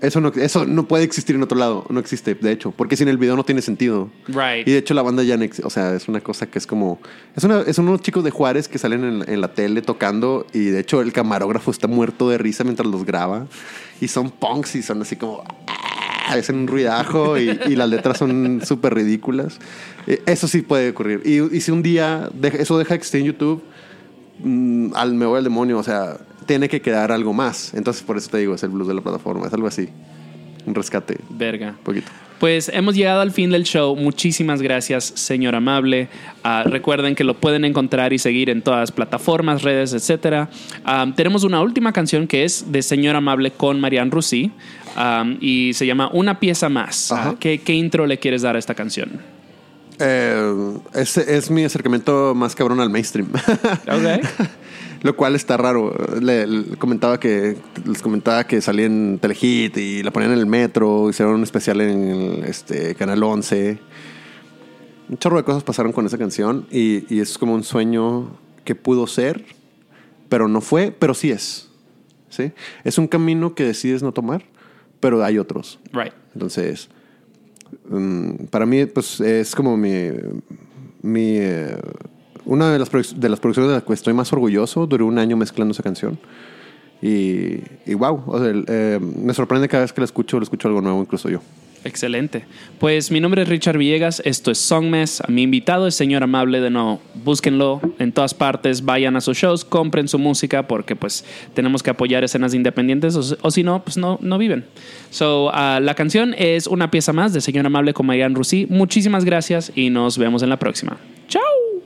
eso, no, eso no puede existir en otro lado. No existe, de hecho. Porque sin el video no tiene sentido. Right. Y de hecho la banda ya no existe. O sea, es una cosa que es como... Es, una, es unos chicos de Juárez que salen en, en la tele tocando y de hecho el camarógrafo está muerto de risa mientras los graba. Y son punks y son así como... Hacen un ruidajo y, y las letras son súper ridículas. Eh, Eso sí puede ocurrir. Y, y si un día deja- eso deja de existir en YouTube, mm, al me voy al demonio. O sea, tiene que quedar algo más. Entonces por eso te digo, es el blues de la plataforma. Es algo así. Un rescate. Verga. Un poquito. Pues hemos llegado al fin del show. Muchísimas gracias, señor amable. Ah, recuerden que lo pueden encontrar y seguir en todas las plataformas, redes, etcétera. Ah, tenemos una última canción que es de Señor Amable con Marianne Russi ah, y se llama Una pieza más. ¿qué, qué intro le quieres dar a esta canción? Eh, es, es mi acercamiento más cabrón al mainstream. Ok. Lo cual está raro. Le, le comentaba que les comentaba que salía en Telehit y la ponían en el metro, hicieron un especial en el, este Canal 11. Un chorro de cosas pasaron con esa canción y, y es como un sueño que pudo ser, pero no fue, pero sí es. ¿Sí? Es un camino que decides no tomar, pero hay otros. Right. Entonces, mm, para mí, pues es como mi. mi eh, una de las, de las producciones de las que estoy más orgulloso. Duré un año mezclando esa canción. Y, y wow, o sea, eh, me sorprende cada vez que la escucho, lo escucho algo nuevo, incluso yo. Excelente. Pues mi nombre es Richard Villegas, esto es Songmes. Mi invitado es Señor Amable de nuevo. Búsquenlo en todas partes, vayan a sus shows, compren su música porque pues tenemos que apoyar escenas independientes o, o si no, pues no, no viven. So, ah, la canción es una pieza más de Señor Amable con Marianne Russi. Muchísimas gracias y nos vemos en la próxima. Chao.